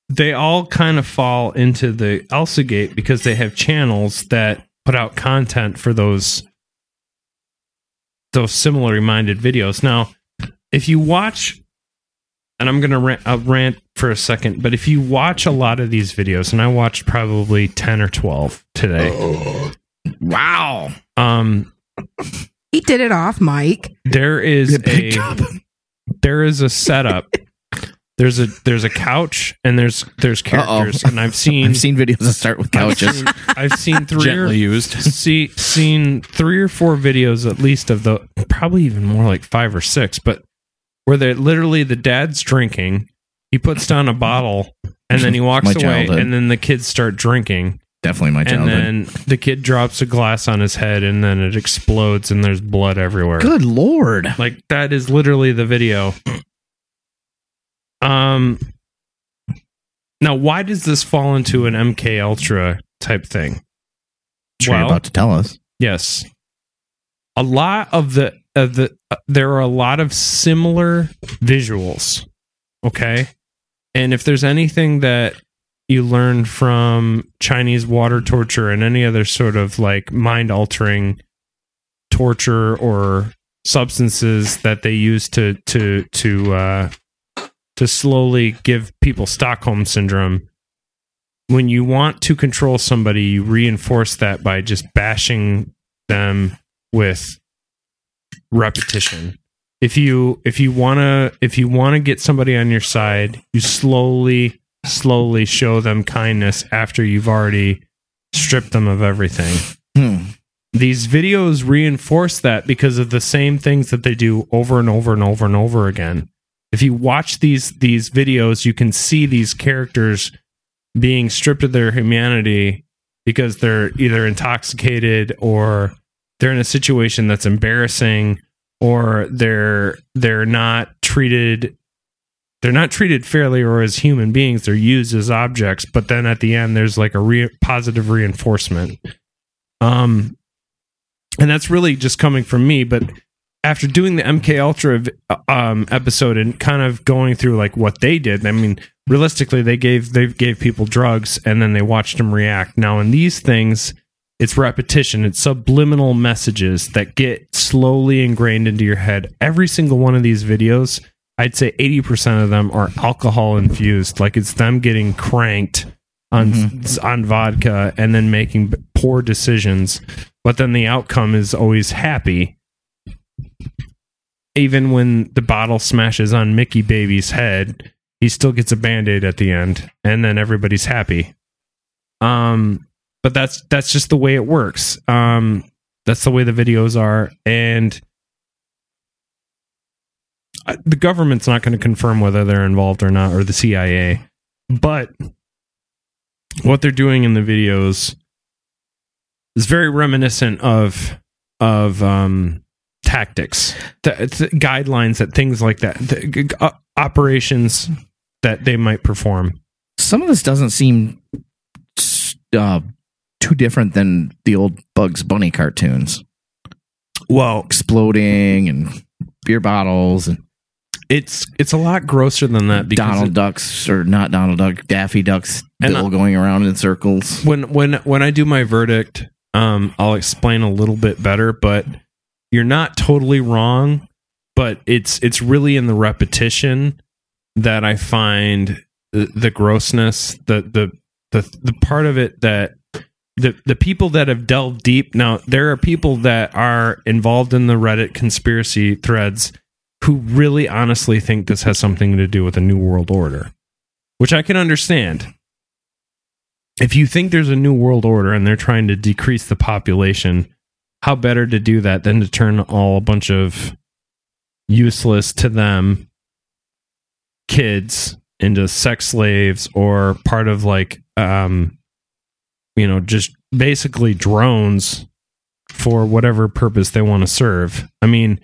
Speaker 2: they all kind of fall into the Elsa Gate because they have channels that put out content for those those similarly minded videos. Now, if you watch, and I'm gonna rant, I'll rant for a second, but if you watch a lot of these videos, and I watched probably ten or twelve today,
Speaker 4: Wow.
Speaker 2: um,
Speaker 5: He did it off, Mike.
Speaker 2: there is a
Speaker 4: job.
Speaker 2: there is a setup. There's a there's a couch and there's there's characters and I've seen
Speaker 4: I've seen videos that start with
Speaker 2: I've
Speaker 4: couches.
Speaker 2: seen, I've seen three or,
Speaker 3: used.
Speaker 2: see seen three or four videos at least of the probably even more like five or six, but where they literally the dad's drinking, he puts down a bottle and then he walks
Speaker 4: My
Speaker 2: away
Speaker 4: childhood.
Speaker 2: and then the kids start drinking
Speaker 4: Definitely my challenge.
Speaker 2: and
Speaker 4: childhood.
Speaker 2: then the kid drops a glass on his head and then it explodes and there's blood everywhere.
Speaker 4: Good lord.
Speaker 2: Like that is literally the video. Um now why does this fall into an MK Ultra type thing?
Speaker 4: Sure you're
Speaker 2: Well-
Speaker 4: about to tell us.
Speaker 2: Yes. A lot of the of the uh, there are a lot of similar visuals. Okay? And if there's anything that you learn from Chinese water torture and any other sort of like mind altering torture or substances that they use to to to uh to slowly give people Stockholm syndrome when you want to control somebody you reinforce that by just bashing them with repetition. If you if you want to if you want to get somebody on your side you slowly slowly show them kindness after you've already stripped them of everything.
Speaker 4: Hmm.
Speaker 2: these videos reinforce that because of the same things that they do over and over and over and over again. If you watch these these videos you can see these characters being stripped of their humanity because they're either intoxicated or they're in a situation that's embarrassing or they're they're not treated they're not treated fairly or as human beings. They're used as objects but then at the end there's like a re- positive reinforcement. Um and that's really just coming from me but after doing the mk ultra um episode and kind of going through like what they did i mean realistically they gave they gave people drugs and then they watched them react. Now in these things it's repetition. It's subliminal messages that get slowly ingrained into your head. Every single one of these videos i'd say 80% of them are alcohol infused. Like it's them getting cranked on on vodka and then making poor decisions. But then the outcome is always happy. Even when the bottle smashes on Mickey Baby's head, he still gets a band-aid at the end, and then everybody's happy. Um, but that's that's just the way it works. Um, that's the way the videos are, and the government's not going to confirm whether they're involved or not, or the CIA. But what they're doing in the videos is very reminiscent of of um tactics, guidelines that things like that, th- uh, operations that they might perform.
Speaker 4: Some of this doesn't seem uh, too different than the old Bugs Bunny cartoons.
Speaker 2: Well,
Speaker 4: Exploding and beer bottles and
Speaker 2: it's it's a lot grosser than that because
Speaker 4: Donald
Speaker 2: it-
Speaker 4: Ducks or not Donald Duck, Daffy Ducks,
Speaker 2: And
Speaker 4: Bill
Speaker 2: I-
Speaker 4: going around in circles.
Speaker 2: when when when I do my verdict, um, I'll explain a little bit better. But you're not totally wrong. But it's it's really in the repetition that I find the, the grossness, the the the the part of it that the the people that have delved deep. Now there are people that are involved in the Reddit conspiracy threads who really honestly think this has something to do with a new world order, which I can understand if you think there's a new world order and they're trying to decrease the population, how better to do that than to turn all a bunch of useless to them kids into sex slaves or part of like um you know just basically drones for whatever purpose they want to serve. I mean,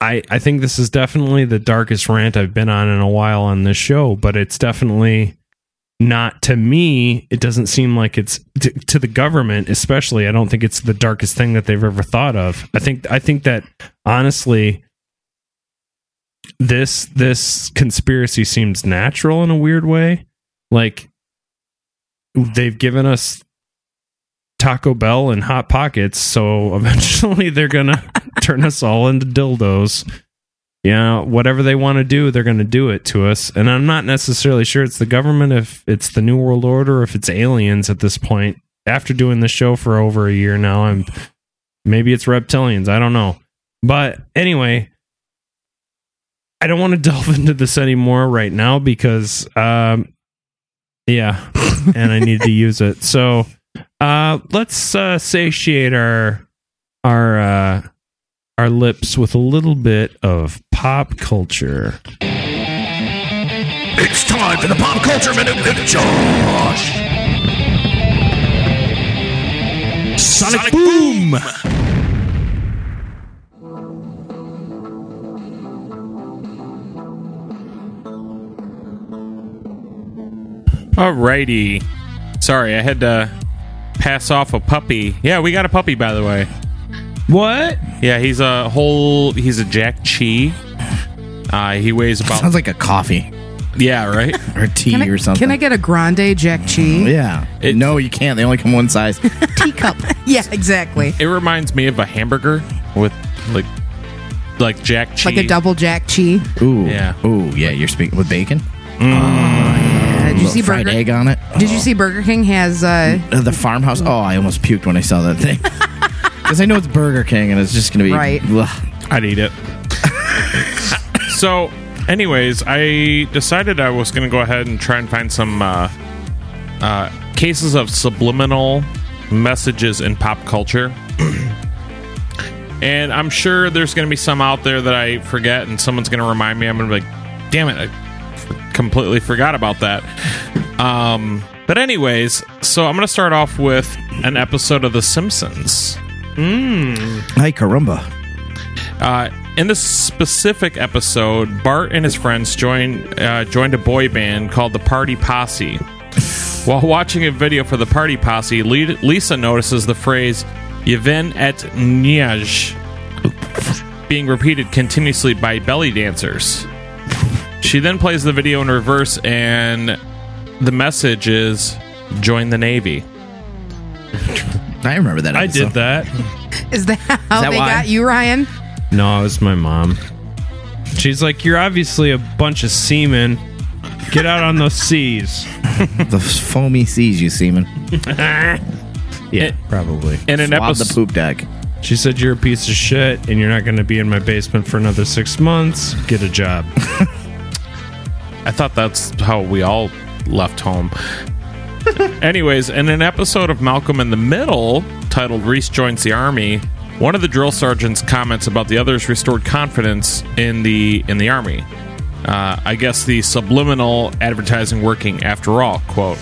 Speaker 2: I I think this is definitely the darkest rant I've been on in a while on this show, but it's definitely not to me it doesn't seem like it's to, to the government especially i don't think it's the darkest thing that they've ever thought of i think i think that honestly this this conspiracy seems natural in a weird way like they've given us Taco Bell and Hot Pockets, so eventually they're gonna turn us all into dildos. You know, whatever they want to do, they're gonna do it to us. And I'm not necessarily sure it's the government, if it's the New World Order, if it's aliens at this point. After doing the show for over a year now, I'm maybe it's reptilians. I don't know. But anyway, I don't want to delve into this anymore right now because um yeah, and I need to use it. So uh let's uh satiate our our uh our lips with a little bit of pop culture.
Speaker 7: It's time for the pop culture minute with Josh. Sonic, boom.
Speaker 3: Alrighty. Sorry, I had to pass off a puppy. Yeah, we got a puppy, by the way.
Speaker 2: What?
Speaker 3: Yeah, he's a whole. He's a Jack Chi. Uh, he weighs about.
Speaker 4: Sounds like a coffee
Speaker 3: yeah, right.
Speaker 4: or tea
Speaker 5: Can I,
Speaker 4: or something.
Speaker 5: can I get a grande Jack Chi?
Speaker 4: Mm, yeah.
Speaker 3: It-
Speaker 4: no, you can't. They only come one size. Teacup.
Speaker 5: Yeah, exactly.
Speaker 3: It reminds me of a hamburger with like, like Jack Chi.
Speaker 5: Like a double Jack Chi.
Speaker 4: Ooh.
Speaker 3: Yeah.
Speaker 4: Ooh, yeah. You're speaking with bacon. Mm.
Speaker 5: Ah, Uh, did you see
Speaker 4: fried
Speaker 5: Burger?
Speaker 4: egg on it.
Speaker 5: Did you see Burger King has uh,
Speaker 4: Uh, the farmhouse. Oh, I almost puked when I saw that thing. Because I know it's Burger King and it's just going to be
Speaker 5: Right.
Speaker 4: Ugh.
Speaker 3: I'd eat it. so, anyways, I decided I was going to go ahead and try and find some uh, uh, cases of subliminal messages in pop culture. and I'm sure there's going to be some out there that I forget, and someone's going to remind me. I'm going to be like, damn it, I f- completely forgot about that. Um, but, anyways, so I'm going to start off with an episode of The Simpsons.
Speaker 4: Hi, caramba.
Speaker 3: Uh, in this specific episode, Bart and his friends joined uh, joined a boy band called the Party Posse. While watching a video for the Party Posse, Le- Lisa notices the phrase "Yvan eht nioj" being repeated continuously by belly dancers. She then plays the video in reverse, and the message is "Join the Navy."
Speaker 4: I remember that.
Speaker 2: I
Speaker 4: episode.
Speaker 2: did that.
Speaker 5: is that how
Speaker 4: that
Speaker 5: they
Speaker 4: why?
Speaker 5: got you, Ryan?
Speaker 2: No, it was my mom. She's like, You're obviously a bunch of seamen. Get out on those seas.
Speaker 4: The foamy seas, you seaman.
Speaker 2: Yeah, probably.
Speaker 3: In an
Speaker 4: Swab the poop deck.
Speaker 2: She said, You're a piece of shit and you're not going to be in my basement for another six months. Get a job.
Speaker 3: I thought that's how we all left home. Anyways, in an episode of Malcolm in the Middle titled Reese Joins the Army, one of the drill sergeants comments about the others' restored confidence in the in the army. Uh, I guess the subliminal advertising working after all. Quote.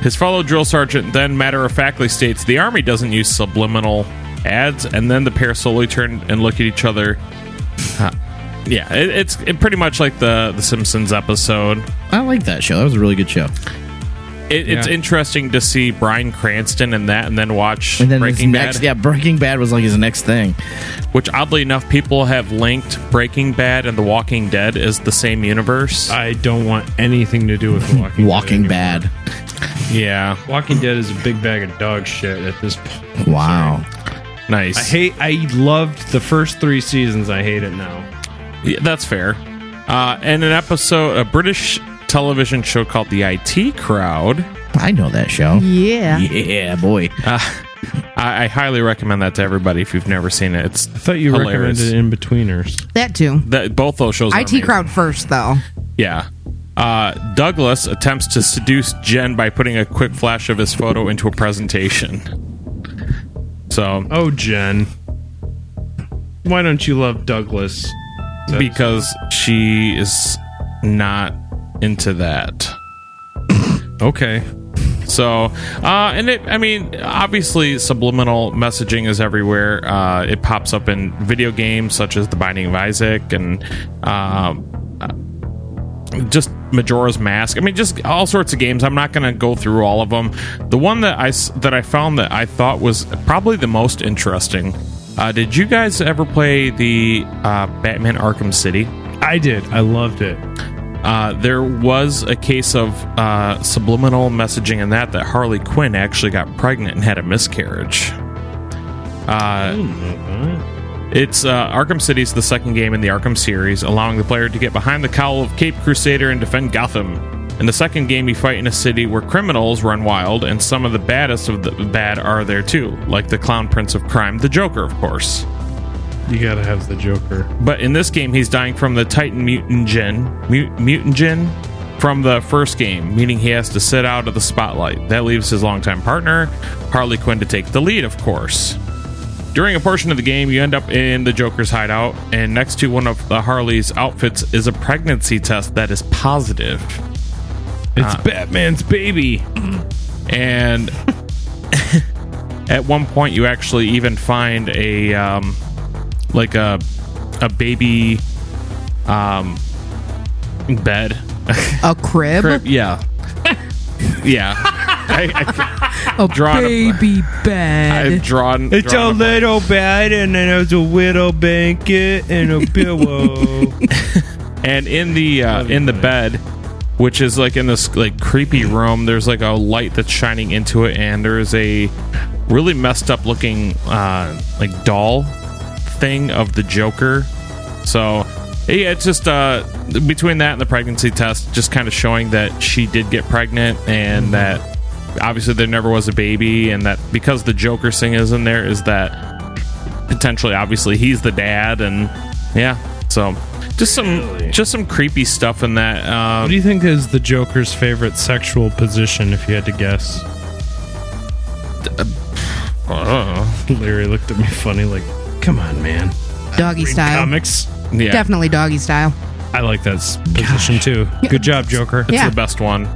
Speaker 3: His fellow drill sergeant then matter of factly states the army doesn't use subliminal ads, and then the pair slowly turn and look at each other. Yeah, it, it's it pretty much like the the Simpsons episode.
Speaker 4: I like that show. That was a really good show.
Speaker 3: It, It's
Speaker 2: Yeah.
Speaker 3: interesting to see Bryan Cranston in that, and then watch
Speaker 4: And then his
Speaker 3: Breaking
Speaker 4: next,
Speaker 3: Bad,
Speaker 4: yeah, Breaking Bad was like his next thing.
Speaker 3: which oddly enough, people have linked Breaking Bad and The Walking Dead as the same universe.
Speaker 2: I don't want anything to do with Walking
Speaker 4: Walking
Speaker 2: Dead. anymore.
Speaker 4: Bad.
Speaker 3: yeah,
Speaker 2: Walking Dead is a big bag of dog shit at this point.
Speaker 4: Wow.
Speaker 3: nice.
Speaker 2: I hate. I loved the first three seasons. I hate it now.
Speaker 3: Yeah, that's fair. Uh, and an episode, a British television show called The IT Crowd.
Speaker 4: I know that show.
Speaker 5: Yeah.
Speaker 4: Yeah, boy.
Speaker 3: Uh, I, I highly recommend that to everybody if you've never seen it. It's
Speaker 2: I thought you
Speaker 3: Hilarious.
Speaker 2: recommended Inbetweeners.
Speaker 5: That too.
Speaker 3: that both those shows.
Speaker 5: IT
Speaker 3: amazing.
Speaker 5: crowd first, though.
Speaker 3: Yeah. Uh, Douglas attempts to seduce Jen by putting a quick flash of his photo into a presentation. So,
Speaker 2: Oh, Jen. Why don't you love Douglas?
Speaker 3: Because she is not into that.
Speaker 2: Okay.
Speaker 3: So, uh, and it, I mean, obviously, subliminal messaging is everywhere. Uh, it pops up in video games such as The Binding of Isaac and um, uh, just Majora's Mask. I mean, just all sorts of games. I'm not going to go through all of them. The one that I that I found that I thought was probably the most interesting. Uh, did you guys ever play the uh, Batman Arkham City?
Speaker 2: I did. I loved it.
Speaker 3: Uh, there was a case of uh, subliminal messaging in that that Harley Quinn actually got pregnant and had a miscarriage. Uh, it's uh, Arkham City is the second game in the Arkham series, allowing the player to get behind the cowl of Cape Crusader and defend Gotham. In the second game, you fight in a city where criminals run wild, and some of the baddest of the bad are there too, like the Clown Prince of Crime, the Joker, of course.
Speaker 2: You gotta have the Joker.
Speaker 3: But in this game, he's dying from the Titan mutagen, mutant mutagen from the first game, meaning he has to sit out of the spotlight. That leaves his longtime partner, Harley Quinn, to take the lead, of course. During a portion of the game, you end up in the Joker's hideout, and next to one of the Harley's outfits is a pregnancy test that is positive.
Speaker 2: It's Batman's baby.
Speaker 3: And at one point, you actually even find a um, like a a baby um bed.
Speaker 5: A crib,
Speaker 3: Crib, yeah, yeah. I, I,
Speaker 5: a
Speaker 3: drawn a-
Speaker 5: baby bed.
Speaker 3: I've drawn.
Speaker 2: It's a
Speaker 3: drawn a-
Speaker 2: little bed, and then there's a little blanket and a pillow.
Speaker 3: and in the uh, in the bed which is like in this like creepy room there's like a light that's shining into it and there's a really messed up looking uh like doll thing of the joker. So yeah it's just uh between that and the pregnancy test just kind of showing that she did get pregnant and that obviously there never was a baby and that because the joker thing is in there is that potentially obviously he's the dad and yeah so just some just some creepy stuff in that
Speaker 2: what
Speaker 3: um,
Speaker 2: do you think is the Joker's favorite sexual position, if you had to guess?
Speaker 3: uh,
Speaker 2: Larry looked at me funny, like, "Come on, man."
Speaker 5: doggy
Speaker 2: Read
Speaker 5: style.
Speaker 2: comics.
Speaker 3: yeah
Speaker 5: Definitely doggy style.
Speaker 2: I like that s- position too. Good job, Joker.
Speaker 3: it's
Speaker 5: Yeah.
Speaker 3: the best one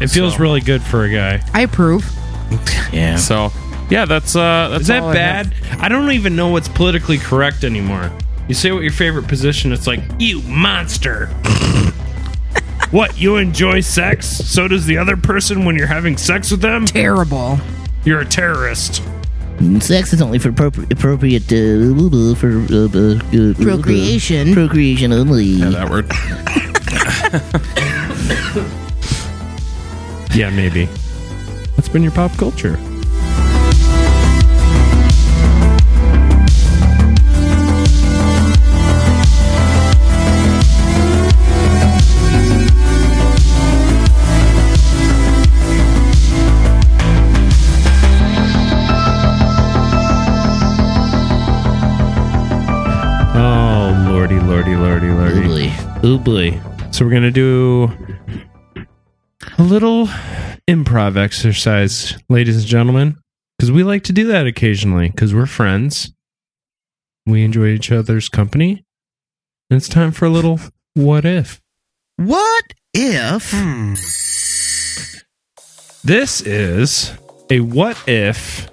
Speaker 2: It feels
Speaker 3: So-
Speaker 2: really good for a guy.
Speaker 5: I approve.
Speaker 4: Yeah.
Speaker 3: so yeah that's uh that's
Speaker 2: Is that
Speaker 3: all I have.
Speaker 2: bad? I, don't even know what's politically correct anymore. You say what your favorite position, it's like, you monster. what, you enjoy sex? So does the other person when you're having sex with them?
Speaker 5: Terrible.
Speaker 2: You're a terrorist.
Speaker 8: Sex is only for appropri- appropriate uh, for uh, uh, uh,
Speaker 5: Procreation.
Speaker 8: procreation only.
Speaker 3: yeah that word
Speaker 2: Yeah, maybe. That's been your pop culture. Oh boy. So we're gonna do a little improv exercise, ladies and gentlemen, because we like to do that occasionally. Because we're friends, we enjoy each other's company, and it's time for a little what if.
Speaker 4: What if? Hmm.
Speaker 2: This is a what if.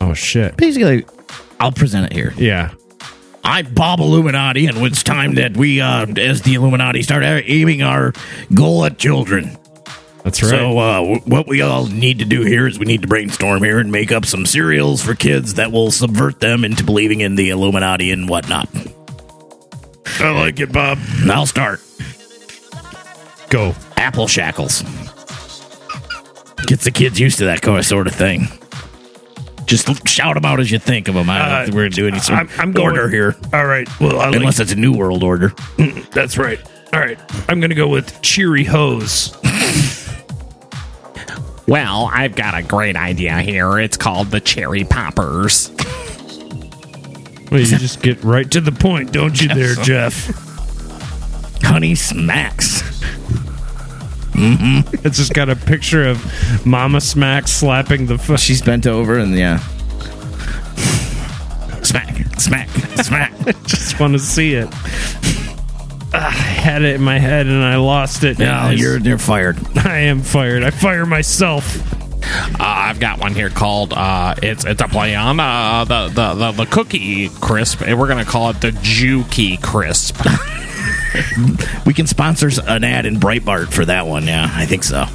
Speaker 2: Oh shit!
Speaker 4: Basically, I'll present it here.
Speaker 2: Yeah,
Speaker 4: I'm Bob Illuminati, and it's time that we, uh, as the Illuminati, start aiming our goal at children.
Speaker 2: that's right.
Speaker 4: So, uh, w- what we all need to do here is we need to brainstorm here and make up some cereals for kids that will subvert them into believing in the Illuminati and whatnot.
Speaker 2: I like it, Bob.
Speaker 4: I'll start.
Speaker 2: Go.
Speaker 4: Apple shackles. Gets the kids used to that kind of sort of thing. Just shout them out as you think of them. I don't know if
Speaker 2: Uh,
Speaker 4: we're doing some
Speaker 2: I'm- I'm going-
Speaker 4: order here,
Speaker 2: All right. Well, I like
Speaker 4: unless it's a new world order.
Speaker 2: That's right. All right. I'm going to go with Cheery Hose.
Speaker 3: well i've got a great idea here it's called the cherry poppers
Speaker 2: Well, you just get right to the point, don't you, there, Jeff?
Speaker 4: Honey smacks.
Speaker 2: It's just got a picture of Mama Smack slapping the. F-
Speaker 4: She's bent over and yeah. Smack, smack, smack.
Speaker 2: just want to see it. I had it in my head and I lost it.
Speaker 4: No, you're you're fired.
Speaker 2: I am fired. I fire myself.
Speaker 3: uh, i've got one here called uh it's it's a play on uh the the the, the cookie crisp and we're gonna call it the jukey crisp
Speaker 4: we can sponsor an ad in Breitbart for that one. Yeah, I think so.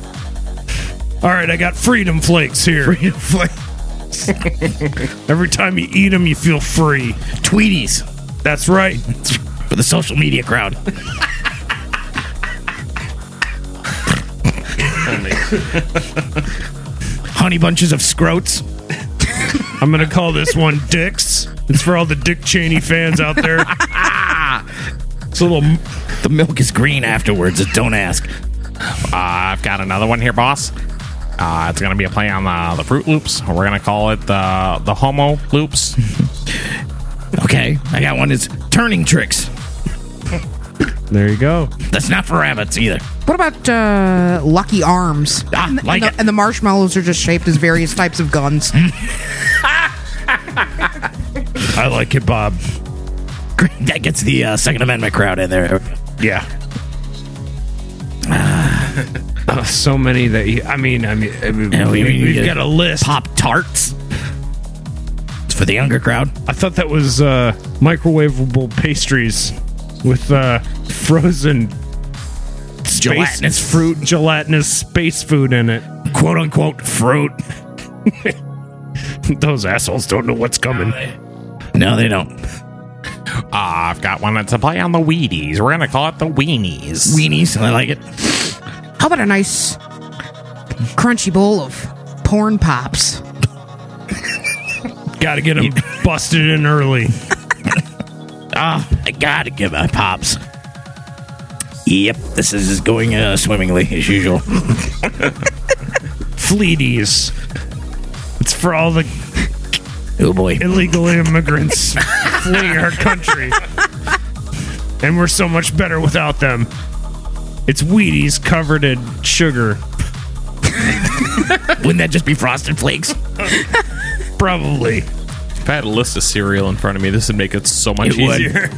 Speaker 2: All right, I got freedom flakes here. Freedom flakes. Every time you eat them, you feel free.
Speaker 4: Tweeties.
Speaker 2: That's right.
Speaker 4: For the social media crowd. Honey bunches of scroats.
Speaker 2: I'm going to call this one Dicks. It's for all the Dick Cheney fans out there. It's a little.
Speaker 4: The milk is green afterwards. Don't ask.
Speaker 3: Uh, I've got another one here, boss. Uh, it's gonna be a play on the, the Fruit Loops. We're gonna call it the the Homo Loops.
Speaker 4: Okay, I got one. It's turning tricks.
Speaker 2: There you go.
Speaker 4: That's not for rabbits either.
Speaker 5: What about uh, Lucky Arms?
Speaker 4: Ah,
Speaker 5: and,
Speaker 4: like
Speaker 5: and
Speaker 4: it.
Speaker 5: the, and the marshmallows are just shaped as various types of guns.
Speaker 2: I like it, Bob.
Speaker 4: That gets the uh, Second Amendment crowd in there.
Speaker 2: Yeah. Uh, so many that you, I mean, I mean, I mean
Speaker 4: Yeah, we-
Speaker 2: we,
Speaker 4: we
Speaker 2: have
Speaker 4: get
Speaker 2: got a list.
Speaker 4: Pop tarts. It's for the younger crowd.
Speaker 2: I thought that was uh, microwavable pastries with uh, frozen space-
Speaker 4: Gelatinous fruit.
Speaker 2: gelatinous space food in it.
Speaker 4: Quote unquote fruit.
Speaker 2: Those assholes don't know what's coming.
Speaker 4: No, they don't.
Speaker 3: Uh, I've got one that's a play on the Wheaties. We're gonna call it the Weenies.
Speaker 4: Weenies. I like it.
Speaker 5: How about a nice crunchy bowl of porn pops?
Speaker 2: Got to get them busted in early.
Speaker 4: Ah, I gotta get my pops. Yep, this is going uh, swimmingly as usual.
Speaker 2: Fleeties. It's for all the
Speaker 4: Oh boy.
Speaker 2: illegal immigrants fleeing our country. And we're so much better without them. It's Wheaties covered in sugar.
Speaker 4: Wouldn't that just be frosted flakes?
Speaker 2: Probably.
Speaker 3: If I had a list of cereal in front of me, this would make it so much
Speaker 4: It would.
Speaker 3: easier.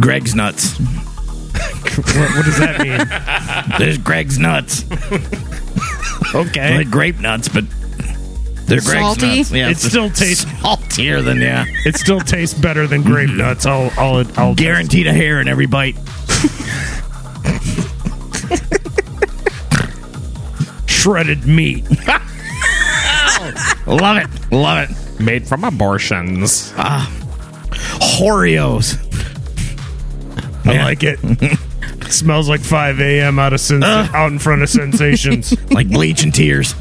Speaker 4: Greg's nuts.
Speaker 2: What, what does that mean?
Speaker 4: There's Greg's nuts.
Speaker 2: Okay.
Speaker 4: Like grape nuts, but they're Greg's
Speaker 5: Salty?
Speaker 4: nuts. Yeah,
Speaker 2: It still tastes-
Speaker 4: saltier than yeah.
Speaker 2: It still tastes better than grape mm-hmm. nuts. I'll, I'll, I'll
Speaker 4: Guaranteed a hair in every bite.
Speaker 2: shredded meat.
Speaker 4: Love it. Love it.
Speaker 3: Made from abortions. Ah.
Speaker 4: Oreos.
Speaker 2: I like it. Smells like 5 a.m. out of sens- out in front of sensations.
Speaker 4: Like bleach and tears.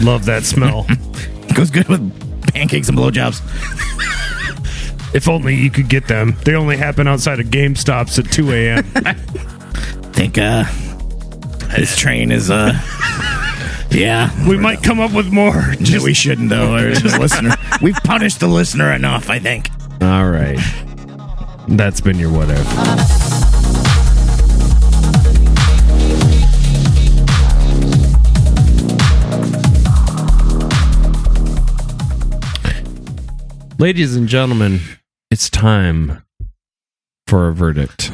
Speaker 2: Love that smell.
Speaker 4: Goes good with pancakes and blowjobs.
Speaker 2: If only you could get them. They only happen outside of GameStops at 2 a.m.
Speaker 4: I think uh this train is uh yeah
Speaker 2: we might come up with more.
Speaker 4: just, we shouldn't though the listener we've punished the listener enough i think
Speaker 2: All right. That's been your whatever. Ladies and gentlemen, it's time for a verdict.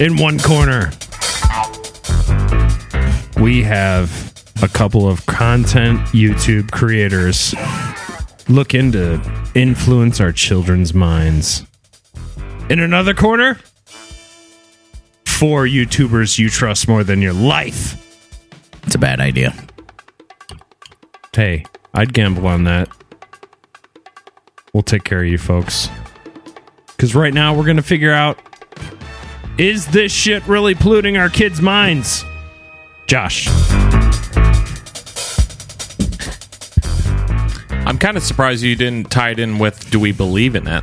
Speaker 2: In one corner, we have a couple of content YouTube creators look into influence our children's minds. In another corner, four YouTubers you trust more than your life.
Speaker 4: it's a bad idea
Speaker 2: Hey, I'd gamble on that. We'll take care of you folks. Because right now we're going to figure out is this shit really polluting our kids' minds? Josh.
Speaker 3: I'm kind of surprised you didn't tie it in with "Do we believe in it?"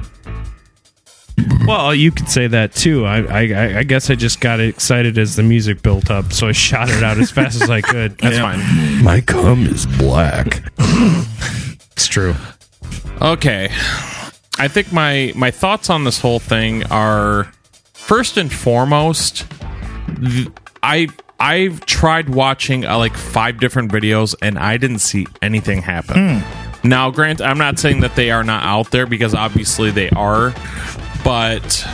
Speaker 2: Well, you could say that too. I, I, I guess I just got excited as the music built up, so I shot it out as fast as I could.
Speaker 3: That's fine.
Speaker 7: My cum is black.
Speaker 2: It's true.
Speaker 3: Okay. I think my my thoughts on this whole thing are first and foremost th- I I've tried watching uh, like five different videos and I didn't see anything happen. Now, grant I'm not saying that they are not out there because obviously they are, but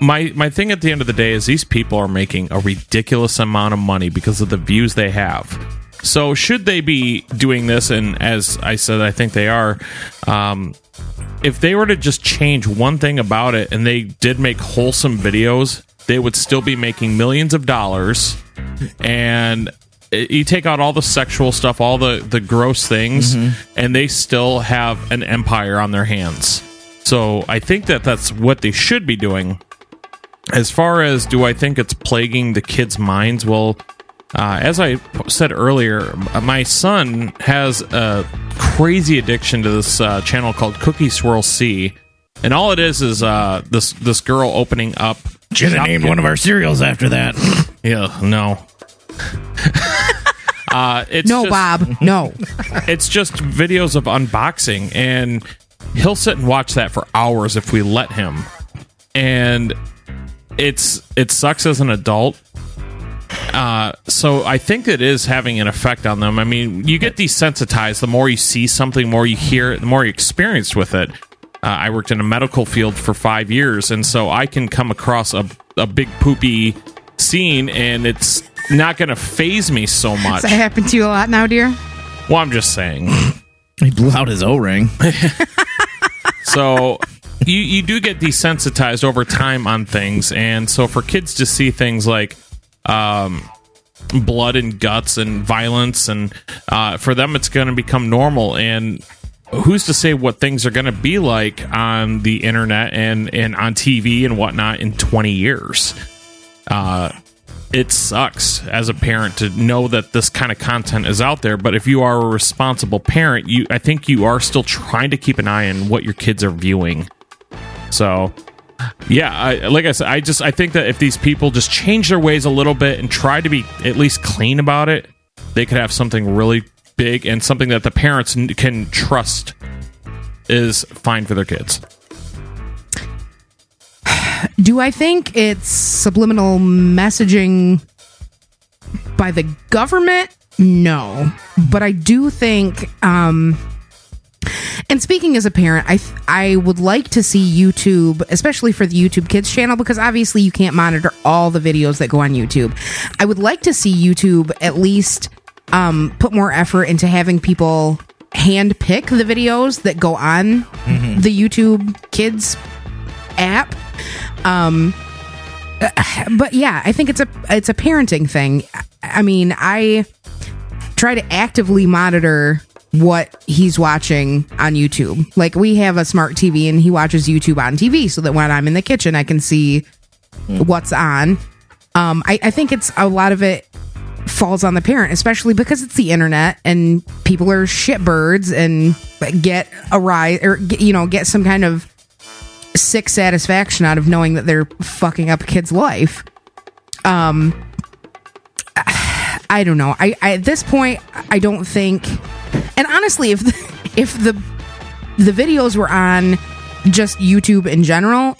Speaker 3: my my thing at the end of the day is these people are making a ridiculous amount of money because of the views they have. So should they be doing this? And as I said, I think they are. Um, if they were to just change one thing about it, and they did make wholesome videos, they would still be making millions of dollars. And you take out all the sexual stuff, all the the gross things, and they still have an empire on their hands. So I think that that's what they should be doing. As far as do I think it's plaguing the kids' minds? Well, uh, as I p- said earlier, my son has a crazy addiction to this uh, channel called Cookie Swirl C, and all it is is uh, this this girl opening up.
Speaker 4: Should have named one of our cereals after that.
Speaker 3: Yeah, no. uh, it's
Speaker 5: No,
Speaker 3: just-
Speaker 5: Bob. No.
Speaker 3: it's just videos of unboxing and he'll sit and watch that for hours if we let him and it's it sucks as an adult uh, so I think it is having an effect on them. I mean, you get desensitized the more you see something, the more you hear it, the more you're experienced with it. Uh, I worked in a medical field for five years, and so I can come across a, a big poopy scene, and it's not going to phase me so much.
Speaker 5: Does that happen to you a lot now, dear?
Speaker 3: Well, I'm just saying.
Speaker 4: He blew out his O ring.
Speaker 3: So you you do get desensitized over time on things, and so for kids to see things like um, blood and guts and violence, and uh, for them it's going to become normal. And who's to say what things are going to be like on the internet and and on TV and whatnot in 20 years? Uh, it sucks as a parent to know that this kind of content is out there but if you are a responsible parent you i think you are still trying to keep an eye on what your kids are viewing. So yeah I, like i said i just i think that if these people just change their ways a little bit and try to be at least clean about it they could have something really big and something that the parents can trust is fine for their kids
Speaker 5: Do I think it's subliminal messaging by the government? No. But I do think um and speaking as a parent, I th- I would like to see YouTube, especially for the YouTube Kids channel because obviously you can't monitor all the videos that go on YouTube. I would like to see YouTube at least um put more effort into having people hand pick the videos that go on the YouTube Kids app. Um, uh, but yeah, I think it's a it's a parenting thing. I mean, I try to actively monitor what he's watching on YouTube. Like we have a smart TV and he watches YouTube on TV so that when I'm in the kitchen I can see what's on. Um, I, I think it's a lot of it falls on the parent, especially because it's the internet and people are shitbirds and get a rise or you know get some kind of sick satisfaction out of knowing that they're fucking up a kid's life. Um, I don't know. I, I at this point I don't think, and honestly, if the, if the the videos were on just YouTube in general,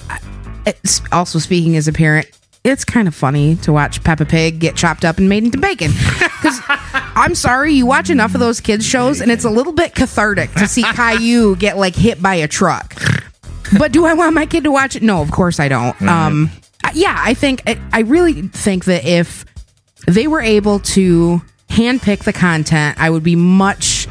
Speaker 5: it's also speaking as a parent, it's kind of funny to watch Peppa Pig get chopped up and made into bacon. Because I'm sorry, you watch enough of those kids shows, and it's a little bit cathartic to see Caillou get like hit by a truck. But do I want my kid to watch it? No, of course I don't. Um, yeah, I think I, I really think that if they were able to handpick the content, I would be much.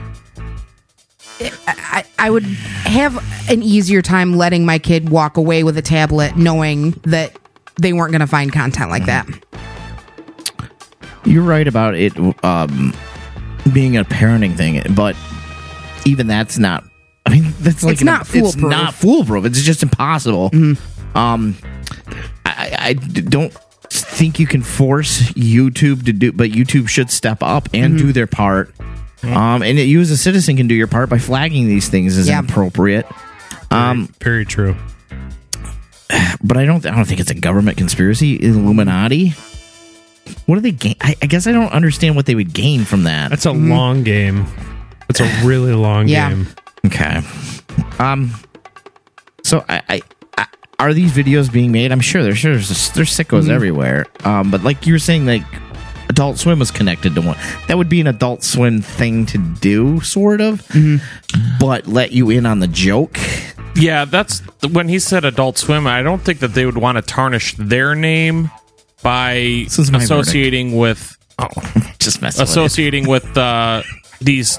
Speaker 5: I, I would have an easier time letting my kid walk away with a tablet, knowing that they weren't going to find content like that.
Speaker 4: You're right about it um, being a parenting thing, but even that's not. I that's like
Speaker 5: It's not
Speaker 4: It's
Speaker 5: foolproof. Mm-hmm.
Speaker 4: not foolproof. It's just impossible. Um, I, I- I d- don't think you can force YouTube to do, but YouTube should step up and
Speaker 5: Mm-hmm.
Speaker 4: do their part. Um, and you as a citizen can do your part by flagging these things as
Speaker 5: Yeah.
Speaker 4: inappropriate. Um,
Speaker 2: Very true.
Speaker 4: but I don't. I don't think it's a government conspiracy. Illuminati. What do they gain? I, I guess I don't understand what they would gain from that.
Speaker 2: That's a long game. It's a really long
Speaker 5: Yeah.
Speaker 2: game.
Speaker 4: Okay. Um. So I, I, I are these videos being made? I'm sure there's sure there's, there's sickos everywhere. Um. But like you were saying, like Adult Swim was connected to one. That would be an Adult Swim thing to do, sort of. But let you in on the joke.
Speaker 3: Yeah, that's when he said Adult Swim. I don't think that they would want to tarnish their name by
Speaker 4: is my
Speaker 3: associating with oh,
Speaker 4: Just mess with
Speaker 3: associating with uh, these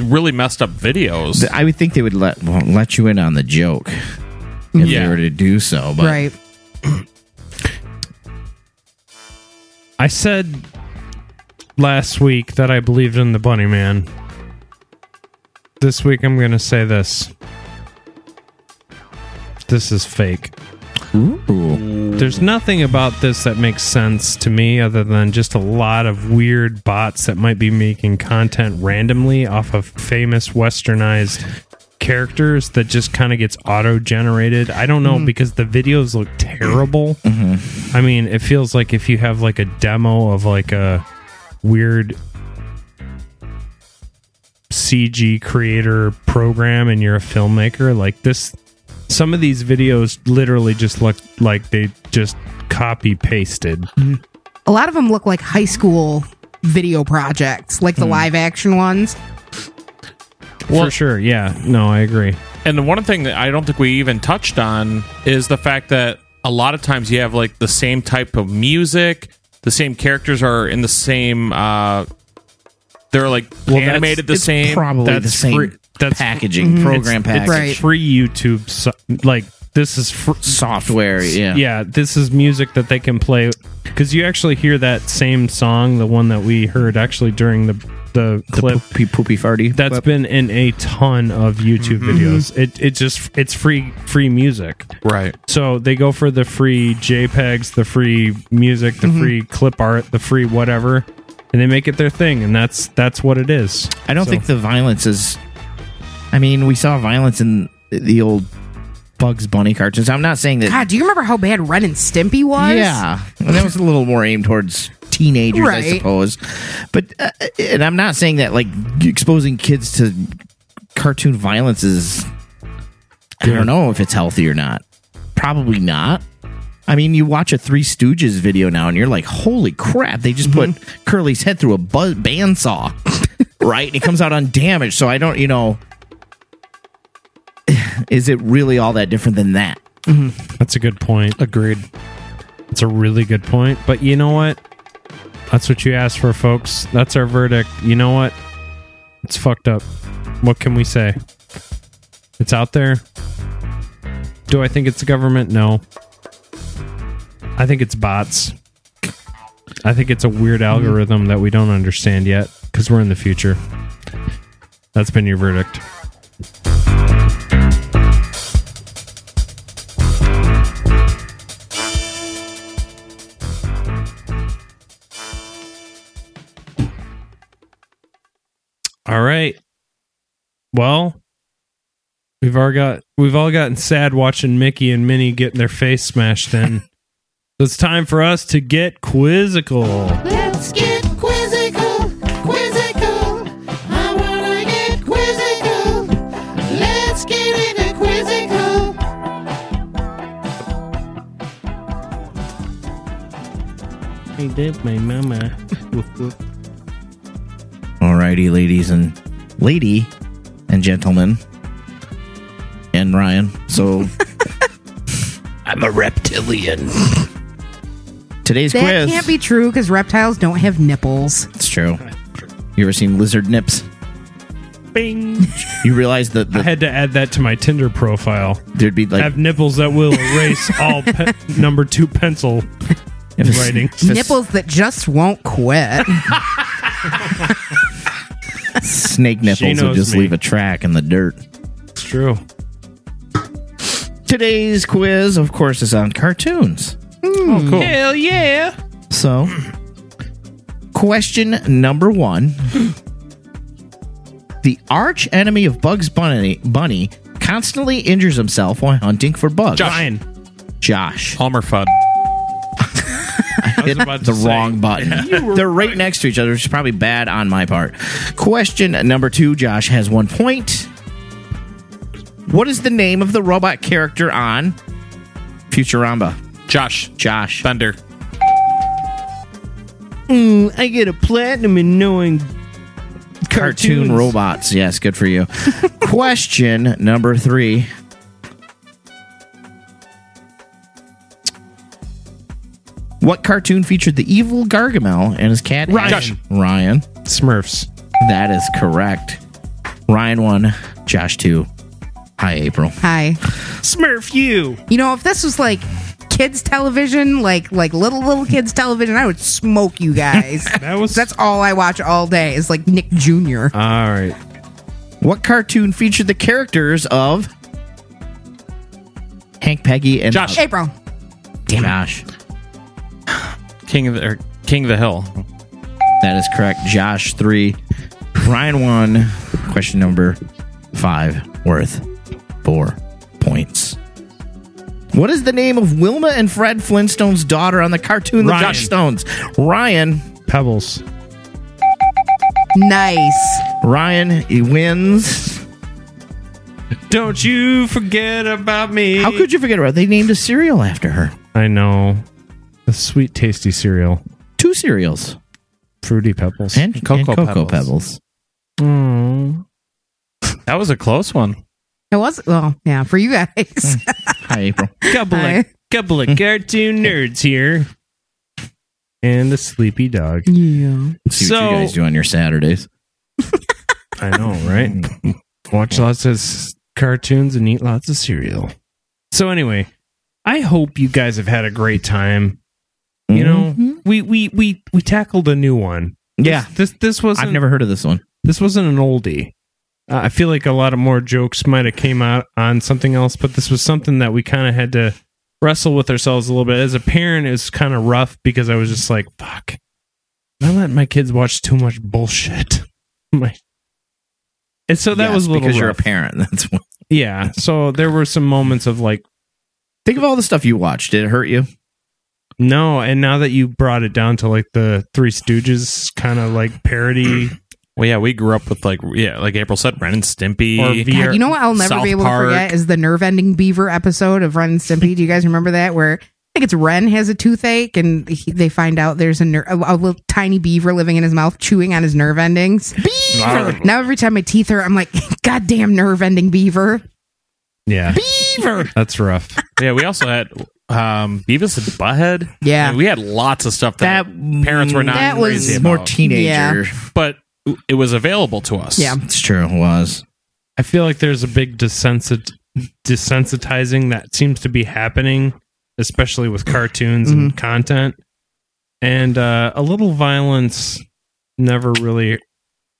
Speaker 3: really messed up videos.
Speaker 4: I would think they would let well, let you in on the joke if
Speaker 3: Yeah.
Speaker 4: they were to do so. But
Speaker 5: right.
Speaker 2: I said last week that I believed in the Bunny Man. This week I'm going to say this. This is fake.
Speaker 4: Ooh.
Speaker 2: There's nothing about this that makes sense to me other than just a lot of weird bots that might be making content randomly off of famous westernized characters that just kind of gets auto generated. I don't know hmm. because the videos look terrible. Mm-hmm. I mean, it feels like if you have like a demo of like a weird CG creator program and you're a filmmaker, like this some of these videos literally just look like they just copy pasted.
Speaker 5: A lot of them look like high school video projects, like the live action ones.
Speaker 2: For sure. Yeah. No, I agree.
Speaker 3: And the one thing that I don't think we even touched on is the fact that a lot of times you have like the same type of music, the same characters are in the same uh they're like
Speaker 2: that's-
Speaker 3: animated the
Speaker 4: It's
Speaker 3: same.
Speaker 4: probably the
Speaker 2: That's
Speaker 4: same
Speaker 2: free- that's-
Speaker 4: packaging, mm-hmm. program
Speaker 2: It's
Speaker 4: package,
Speaker 5: Right.
Speaker 2: free YouTube. So, like this is fr-
Speaker 4: software. Yeah.
Speaker 2: yeah. This is music that they can play because you actually hear that same song, the one that we heard actually during the the
Speaker 4: The
Speaker 2: clip.
Speaker 4: poopy, poopy farty.
Speaker 2: That's
Speaker 4: clip.
Speaker 2: been in a ton of YouTube mm-hmm. videos. It it just it's free free music.
Speaker 3: Right.
Speaker 2: So they go for the free JPEGs, the free music, the mm-hmm. free clip art, the free whatever, and they make it their thing, and that's that's what it is.
Speaker 4: I don't
Speaker 2: So-
Speaker 4: think the violence is. I mean, we saw violence in the old Bugs Bunny cartoons. I'm not saying that.
Speaker 5: God, do you remember how bad Ren and Stimpy was?
Speaker 4: Yeah, and that was a little more aimed towards teenagers, I suppose. But uh, and I'm not saying that like exposing kids to cartoon violence is. I don't know if it's healthy or not. Probably not. I mean, you watch a Three Stooges video now, and you're like, "Holy crap!" They just put Curly's head through a buzz- bandsaw, right? And it comes out undamaged. So I don't, you know, is it really all that different than that? Mm-hmm.
Speaker 2: That's a good point.
Speaker 3: Agreed.
Speaker 2: It's a really good point. But you know what? That's what you asked for, folks. That's our verdict. You know what? It's fucked up. What can we say? It's out there. Do I think it's the government? No. I think it's bots. I think it's a weird mm-hmm. algorithm that we don't understand yet because we're in the future. That's been your verdict. All right. Well, we've all got we've all gotten sad watching Mickey and Minnie getting their face smashed in. so it's time for us to get quizzical.
Speaker 9: Let's get quizzical, quizzical. I wanna get quizzical. Let's get into quizzical.
Speaker 2: Hey, that's my mama.
Speaker 4: Alrighty, ladies and lady and gentlemen, and Ryan. So
Speaker 8: I'm a reptilian.
Speaker 4: today's
Speaker 5: That
Speaker 4: quiz.
Speaker 5: can't be true because reptiles don't have nipples.
Speaker 4: It's true. You ever seen lizard nips?
Speaker 2: Bing.
Speaker 4: You realize that
Speaker 2: I had to add that to my Tinder profile.
Speaker 4: there'd be like
Speaker 2: Have nipples that will erase all pe- number two pencil
Speaker 4: if it's-
Speaker 2: writing.
Speaker 5: Nipples that just won't quit.
Speaker 4: snake nipples would just
Speaker 2: me.
Speaker 4: leave a track in the dirt.
Speaker 2: It's true.
Speaker 4: Today's quiz, of course, is on cartoons.
Speaker 3: Oh, cool.
Speaker 2: Hell yeah.
Speaker 4: So, question number one. The arch enemy of Bugs Bunny, Bunny constantly injures himself while hunting for bugs.
Speaker 3: Josh.
Speaker 4: Josh.
Speaker 3: Elmer Fudd.
Speaker 4: Hit
Speaker 2: about to
Speaker 4: the
Speaker 2: say.
Speaker 4: wrong button. They're right next to each other, which is probably bad on my part. Question number two Josh has one point. What is the name of the robot character on Futurama?
Speaker 3: Josh.
Speaker 4: Josh.
Speaker 3: Thunder.
Speaker 2: Mm, I get a platinum in knowing
Speaker 4: Cartoon
Speaker 2: cartoons.
Speaker 4: robots. Yes, good for you. Question number three. What cartoon featured the evil Gargamel and his cat
Speaker 2: Ryan.
Speaker 4: Ash? Ryan.
Speaker 2: Smurfs.
Speaker 4: That is correct. Ryan one, Josh two. Hi, April.
Speaker 5: Hi.
Speaker 2: Smurf you.
Speaker 5: You know, if this was like kids television, like like little little kids television, I would smoke you guys.
Speaker 2: That was
Speaker 5: That's all I watch all day is like Nick Jr.
Speaker 2: all right.
Speaker 4: What cartoon featured the characters of Hank, Peggy, and
Speaker 3: Josh.
Speaker 5: April.
Speaker 4: Damn Josh?
Speaker 3: King of the or King of the Hill.
Speaker 4: That is correct. Josh three, Ryan one. Question number five worth four points. What is the name of Wilma and Fred Flintstone's daughter on the cartoon The
Speaker 2: Ryan.
Speaker 4: Flintstones? Ryan.
Speaker 2: Pebbles.
Speaker 5: Nice.
Speaker 4: Ryan he wins.
Speaker 2: Don't you forget about me.
Speaker 4: How could you forget about? it? They named a cereal after her.
Speaker 2: I know. The sweet, tasty cereal.
Speaker 4: Two cereals
Speaker 2: Fruity Pebbles.
Speaker 4: and
Speaker 3: Cocoa
Speaker 4: and Cocoa
Speaker 3: Pebbles.
Speaker 4: Pebbles.
Speaker 2: Mm.
Speaker 3: That was a close one.
Speaker 5: It was well, yeah, for you guys.
Speaker 4: Hi, April.
Speaker 2: Couple
Speaker 5: Hi.
Speaker 2: of, couple of cartoon nerds here. And the sleepy dog.
Speaker 5: yeah.
Speaker 4: See
Speaker 2: So-
Speaker 4: what you guys do on your Saturdays.
Speaker 2: I know, right? Watch lots of cartoons and eat lots of cereal. So anyway, I hope you guys have had a great time. You know, we we we we tackled a new one.
Speaker 4: Yeah.
Speaker 2: This this was
Speaker 4: I've never heard of this one.
Speaker 2: this wasn't an oldie. Uh, I feel like a lot of more jokes might have came out on something else, but this was something that we kind of had to wrestle with ourselves a little bit. As a parent, it was kind of rough because I was just like, "Fuck, am I letting my kids watch too much bullshit?" my, and so that
Speaker 4: Yes,
Speaker 2: was a little
Speaker 4: because you're a parent. That's what.
Speaker 2: yeah. So there were some moments of like,
Speaker 4: Think of all the stuff you watched. Did it hurt you?
Speaker 2: No. And now that you brought it down to like the Three Stooges kind of like parody
Speaker 3: Well, yeah, we grew up with like yeah, like April said, Ren and Stimpy.
Speaker 2: or
Speaker 5: God, you know what I'll never
Speaker 3: South
Speaker 5: be able
Speaker 3: Park.
Speaker 5: to forget is the nerve ending beaver episode of Ren and Stimpy. Do you guys remember that? Where I think it's Ren has a toothache and he, they find out there's a, ner- a, a little tiny beaver living in his mouth chewing on his nerve endings. Beaver! Now every time my teeth hurt, I'm like, goddamn nerve ending beaver.
Speaker 2: yeah,
Speaker 4: Beaver.
Speaker 2: that's rough.
Speaker 3: yeah, we also had um Beavis and Butthead.
Speaker 5: Yeah.
Speaker 3: And we had lots of stuff that,
Speaker 4: That
Speaker 3: parents were not
Speaker 5: That was-
Speaker 3: crazy
Speaker 4: It's more
Speaker 3: about,
Speaker 4: teenager.
Speaker 3: but it was available to us.
Speaker 5: Yeah.
Speaker 4: It's true. It was.
Speaker 2: I feel like there's a big desensit- desensitizing that seems to be happening, especially with cartoons and content. And uh, a little violence never really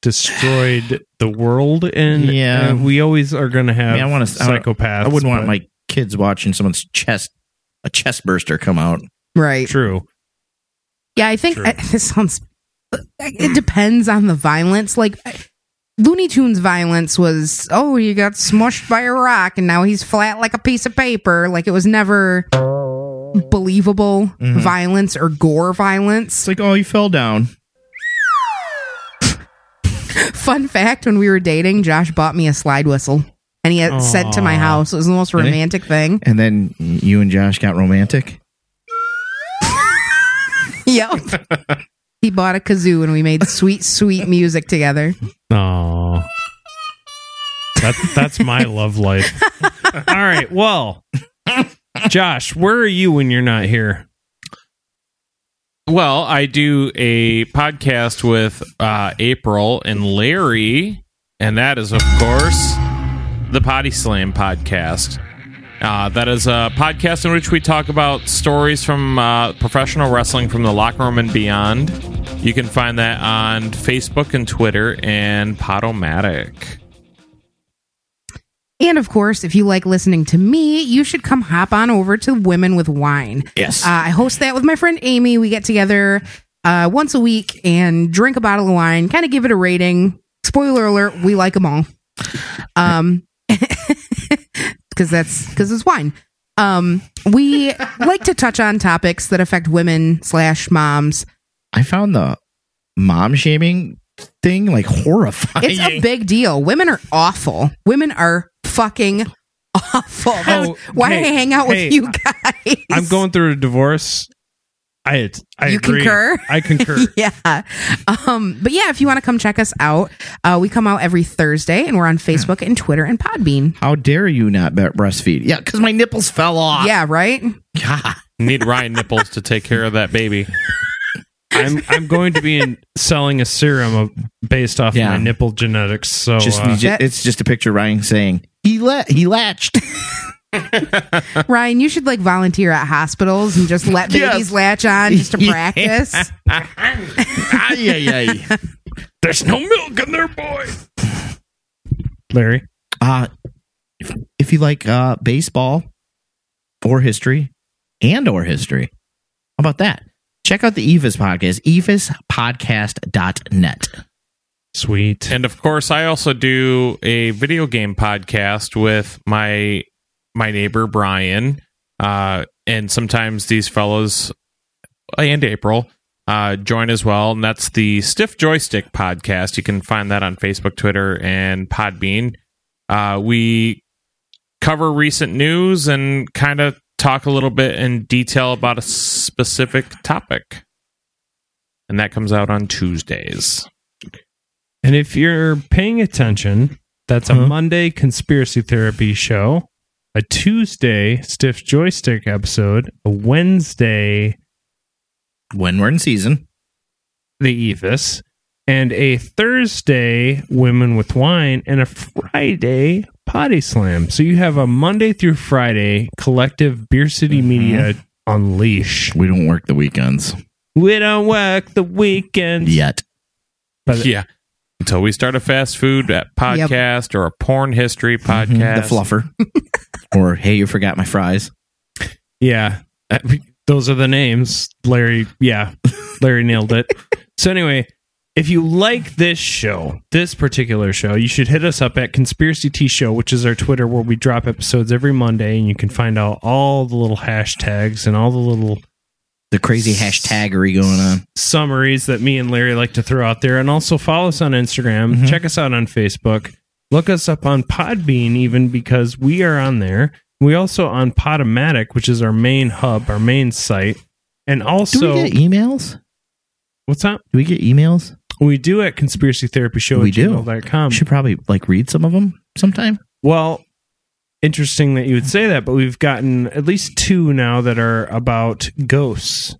Speaker 2: destroyed the world. And
Speaker 4: Yeah.
Speaker 2: uh, we always are going to have
Speaker 4: I mean, I wanna- I
Speaker 2: psychopaths.
Speaker 4: I wouldn't want
Speaker 2: but-
Speaker 4: my kids watching someone's chest, a chest burster, come out.
Speaker 5: Right.
Speaker 2: True.
Speaker 5: Yeah, I think I, this sounds. It depends on the violence. Like Looney Tunes violence was, oh, he got smushed by a rock and now he's flat like a piece of paper. Like it was never believable mm-hmm. violence or gore violence.
Speaker 4: It's like, oh, you fell down.
Speaker 5: Fun fact: When we were dating, Josh bought me a slide whistle, and he had sent to my house. It was the most romantic thing.
Speaker 4: And then you and Josh got romantic.
Speaker 5: Yep. he bought a kazoo, and we made sweet, sweet music together.
Speaker 2: Oh, that's that's my love life. All right. Well, Josh, where are you when you're not here?
Speaker 3: Well, I do a podcast with uh, April and Larry, and that is, of course, the Potty Slam podcast. Uh, that is a podcast in which we talk about stories from uh, professional wrestling from the locker room and beyond. You can find that on Facebook and Twitter and Podomatic.
Speaker 5: And of course, if you like listening to me, you should come hop on over to Women with Wine.
Speaker 4: Yes.
Speaker 5: Uh, I host that with my friend Amy. We get together uh, once a week and drink a bottle of wine, kind of give it a rating. Spoiler alert: we like them all, um, because that's because it's wine. Um, we like to touch on topics that affect women slash moms.
Speaker 4: I found the mom shaming thing like horrifying.
Speaker 5: It's a big deal. Women are awful. Women are fucking awful. That's
Speaker 2: Oh,
Speaker 5: why
Speaker 2: hey,
Speaker 5: I hang out
Speaker 2: hey,
Speaker 5: with you guys.
Speaker 2: I'm going through a divorce. I I
Speaker 5: You
Speaker 2: agree.
Speaker 5: concur?
Speaker 2: I concur.
Speaker 5: yeah. Um, but yeah, if you want to come check us out, uh, we come out every Thursday and we're on Facebook and Twitter and Podbean.
Speaker 4: How dare you not breastfeed? Yeah, because my nipples fell off.
Speaker 5: Yeah, right?
Speaker 4: God.
Speaker 3: Need Ryan Nipples to take care of that baby.
Speaker 2: I'm I'm going to be in, selling a serum of, based off
Speaker 4: Yeah.
Speaker 2: of my nipple genetics. So
Speaker 4: Just,
Speaker 2: uh,
Speaker 4: it's just a picture of Ryan saying he la- he latched.
Speaker 5: Ryan, you should like volunteer at hospitals and just let
Speaker 4: Yes.
Speaker 5: babies latch on just to practice.
Speaker 4: Ay, ay, ay.
Speaker 2: There's no milk in there, boy. Larry,
Speaker 4: Uh, if, if you like uh, baseball or history and or history, how about that? Check out the EVIS podcast, evispodcast.net.
Speaker 2: sweet.
Speaker 3: And of course, I also do a video game podcast with my my neighbor Brian, uh, and sometimes these fellows and April uh, join as well, and that's the Stiff Joystick podcast. You can find that on Facebook, Twitter, and Podbean. Uh, we cover recent news and kind of talk a little bit in detail about a specific topic, and that comes out on Tuesdays.
Speaker 2: And if you're paying attention, that's a
Speaker 4: Huh?
Speaker 2: Monday conspiracy therapy show, a Tuesday stiff joystick episode, a Wednesday
Speaker 4: When we're in season,
Speaker 2: the Evis, and a Thursday women with wine, and a Friday potty slam. So you have a Monday through Friday collective Beer City Media unleash.
Speaker 4: we don't work the weekends
Speaker 2: We don't work the weekends.
Speaker 4: yet.
Speaker 2: But
Speaker 3: yeah. Until we start a fast food uh, podcast or a porn history podcast.
Speaker 4: The fluffer. or, hey, you forgot my fries.
Speaker 2: Yeah, uh, those are the names. Larry, yeah, Larry nailed it. So anyway, if you like this show, this particular show, you should hit us up at Conspiracy T Show, which is our Twitter where we drop episodes every Monday, and you can find out all the little hashtags and all the little
Speaker 4: The crazy hashtaggery going on.
Speaker 2: summaries that me and Larry like to throw out there. And also follow us on Instagram.
Speaker 4: Mhm.
Speaker 2: Check us out on Facebook. Look us up on Podbean, even because we are on there. We also on Podomatic, which is our main hub, our main site. And
Speaker 4: Do
Speaker 2: also,
Speaker 4: we get emails?
Speaker 2: what's up?
Speaker 4: Do we get emails?
Speaker 2: We do at conspiracy therapy show
Speaker 4: We do.
Speaker 2: gmail.com.
Speaker 4: Should probably like read some of them sometime.
Speaker 2: Well, interesting that you would say that, but we've gotten at least two now that are about ghosts.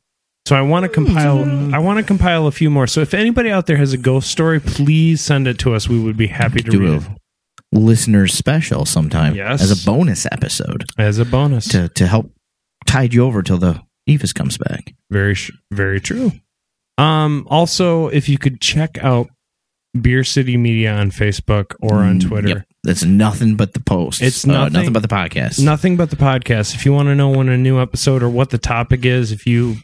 Speaker 2: So I want to compile. I want to compile a few more. So if anybody out there has a ghost story, please send it to us. We would be happy to
Speaker 4: Do
Speaker 2: read it
Speaker 4: listener special sometime
Speaker 2: Yes.
Speaker 4: as a bonus episode
Speaker 2: as a bonus.
Speaker 4: to to help tide you over till the Evis comes back.
Speaker 2: Very, very true. Um. Also, if you could check out Beer City Media on Facebook or on
Speaker 4: Mm,
Speaker 2: Twitter.
Speaker 4: Yep. That's nothing but the post.
Speaker 2: It's
Speaker 4: Uh,
Speaker 2: nothing-
Speaker 4: nothing but the podcast.
Speaker 2: Nothing but the podcast. If you want to know when a new episode or what the topic is, if you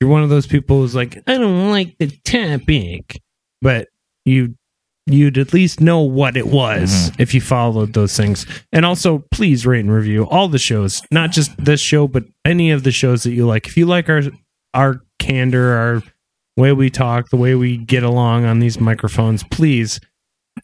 Speaker 2: you're one of those people who's like, I don't like the topic, but you you'd at least know what it was mm-hmm. if you followed those things. And also, please rate and review all the shows, not just this show, but any of the shows that you like. If you like our our candor, our way we talk, the way we get along on these microphones, please,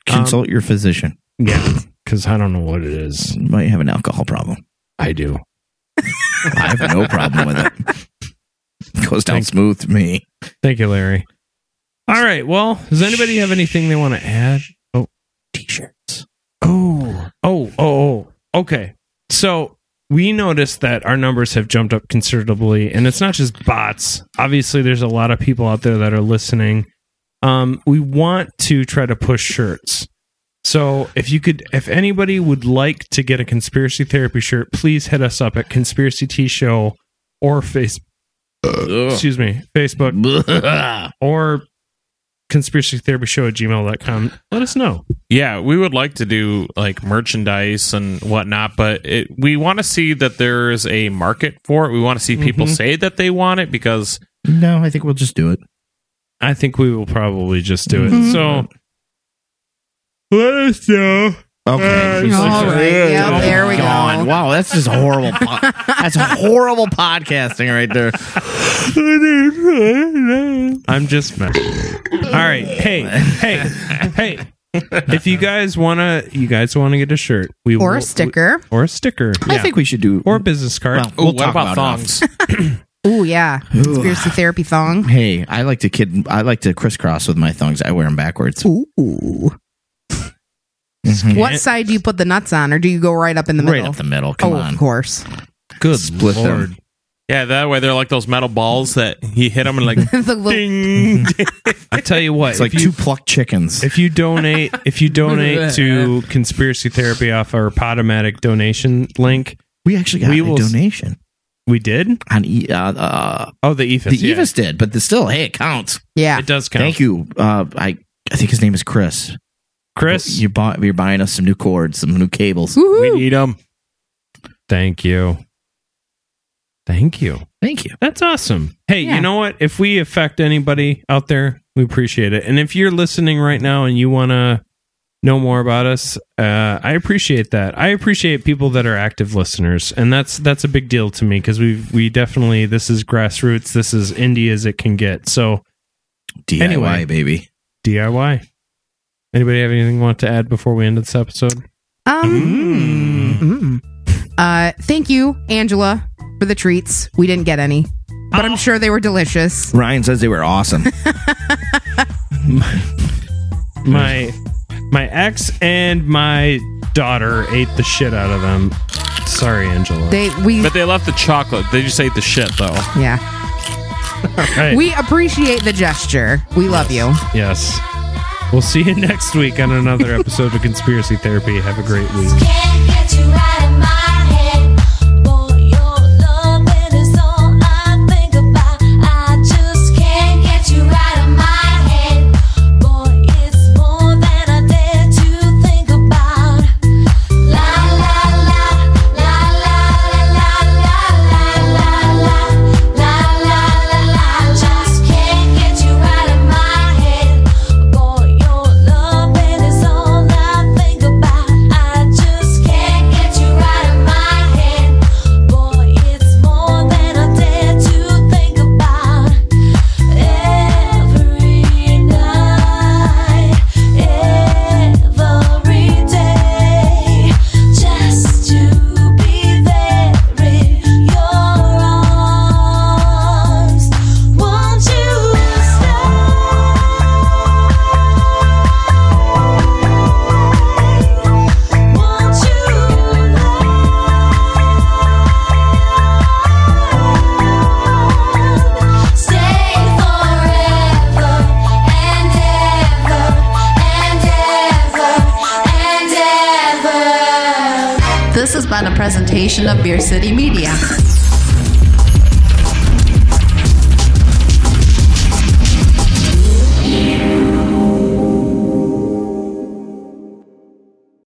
Speaker 4: Consult um, your physician.
Speaker 2: yeah, because I don't know what it is.
Speaker 4: You might have an alcohol problem.
Speaker 2: I do.
Speaker 4: I have no problem with it. Goes down
Speaker 2: Thank-
Speaker 4: smooth to me.
Speaker 2: Thank you, Larry. All right. Well, does anybody have anything they want to add? Oh,
Speaker 4: T-shirts.
Speaker 2: oh, oh, oh, oh. Okay. So we noticed that our numbers have jumped up considerably, and it's not just bots. Obviously, there's a lot of people out there that are listening. Um, we want to try to push shirts. So if you could, if anybody would like to get a conspiracy therapy shirt, please hit us up at conspiracy t show or face. excuse me, Facebook or conspiracy therapy show at gmail.com. Let us know.
Speaker 3: Yeah, we would like to do like merchandise and whatnot, but it, we want to see that there's a market for it. We want to see people
Speaker 2: Mhm.
Speaker 3: say that they want it because
Speaker 4: No, I think we'll just do it.
Speaker 2: I think we will probably just do it.
Speaker 5: Mhm.
Speaker 2: So let us know.
Speaker 4: Okay.
Speaker 2: Uh,
Speaker 5: All right. Yep, there we
Speaker 4: God,
Speaker 5: go.
Speaker 4: Wow, that's just horrible. po- that's horrible podcasting right there.
Speaker 2: I'm just messing. All right. Hey, hey, hey. If you guys wanna, you guys wanna get a shirt, we
Speaker 5: Or
Speaker 2: will-
Speaker 5: a sticker.
Speaker 2: or a sticker,
Speaker 4: I think we should do.
Speaker 2: or a business card.
Speaker 4: Well, we'll
Speaker 3: what
Speaker 4: talk
Speaker 3: about,
Speaker 4: about it
Speaker 3: thongs?
Speaker 5: Ooh, yeah. Conspiracy therapy thong.
Speaker 4: Hey, I like to kid. I like to crisscross with my thongs. I wear them backwards.
Speaker 5: Ooh.
Speaker 4: Mhm.
Speaker 5: What side do you put the nuts on, or do you go right up in the middle?
Speaker 4: Right up the middle. Come
Speaker 5: oh,
Speaker 4: on.
Speaker 5: of course.
Speaker 2: Good
Speaker 4: Split them.
Speaker 3: yeah, that way they're like those metal balls that you hit them and like
Speaker 5: The little-
Speaker 3: ding.
Speaker 2: I tell you what,
Speaker 4: It's like
Speaker 2: you,
Speaker 4: two plucked chickens.
Speaker 2: if you donate if you donate to conspiracy therapy off our podomatic donation link
Speaker 4: We actually got
Speaker 10: We
Speaker 4: a
Speaker 10: will s-
Speaker 4: donation
Speaker 10: We did.
Speaker 4: on e- uh, uh,
Speaker 10: Oh, the Ephus.
Speaker 4: the
Speaker 10: yeah.
Speaker 4: Evis did, but the, still, hey, it counts.
Speaker 5: Yeah.
Speaker 10: It does count.
Speaker 4: Thank you. Uh, I I think his name is Chris.
Speaker 10: Chris.
Speaker 4: You bought you're buying us some new cords, some new cables.
Speaker 3: We need them.
Speaker 10: Thank you. Thank you.
Speaker 4: Thank you.
Speaker 10: That's awesome. Hey,
Speaker 5: Yeah.
Speaker 10: you know what? If we affect anybody out there, we appreciate it. And if you're listening right now and you want to know more about us, uh, I appreciate that. I appreciate people that are active listeners, and that's that's a big deal to me because we we definitely this is grassroots. This is indie as it can get. So
Speaker 4: DIY
Speaker 10: Anyway.
Speaker 4: baby.
Speaker 10: DIY. Anybody have anything want to add before we end this episode?
Speaker 5: Um, mm. Uh, thank you, Angela, for the treats. We didn't get any, but I'm sure they were delicious.
Speaker 4: Ryan says they were awesome.
Speaker 10: my my ex and my daughter ate the shit out of them. Sorry, Angela.
Speaker 5: They we
Speaker 3: But they left the chocolate. They just ate the shit though.
Speaker 5: yeah.
Speaker 10: Right.
Speaker 5: We appreciate the gesture. We love you.
Speaker 10: yes. We'll see you next week on another episode of Conspiracy Therapy. Have a great week.
Speaker 11: of Beer City Media.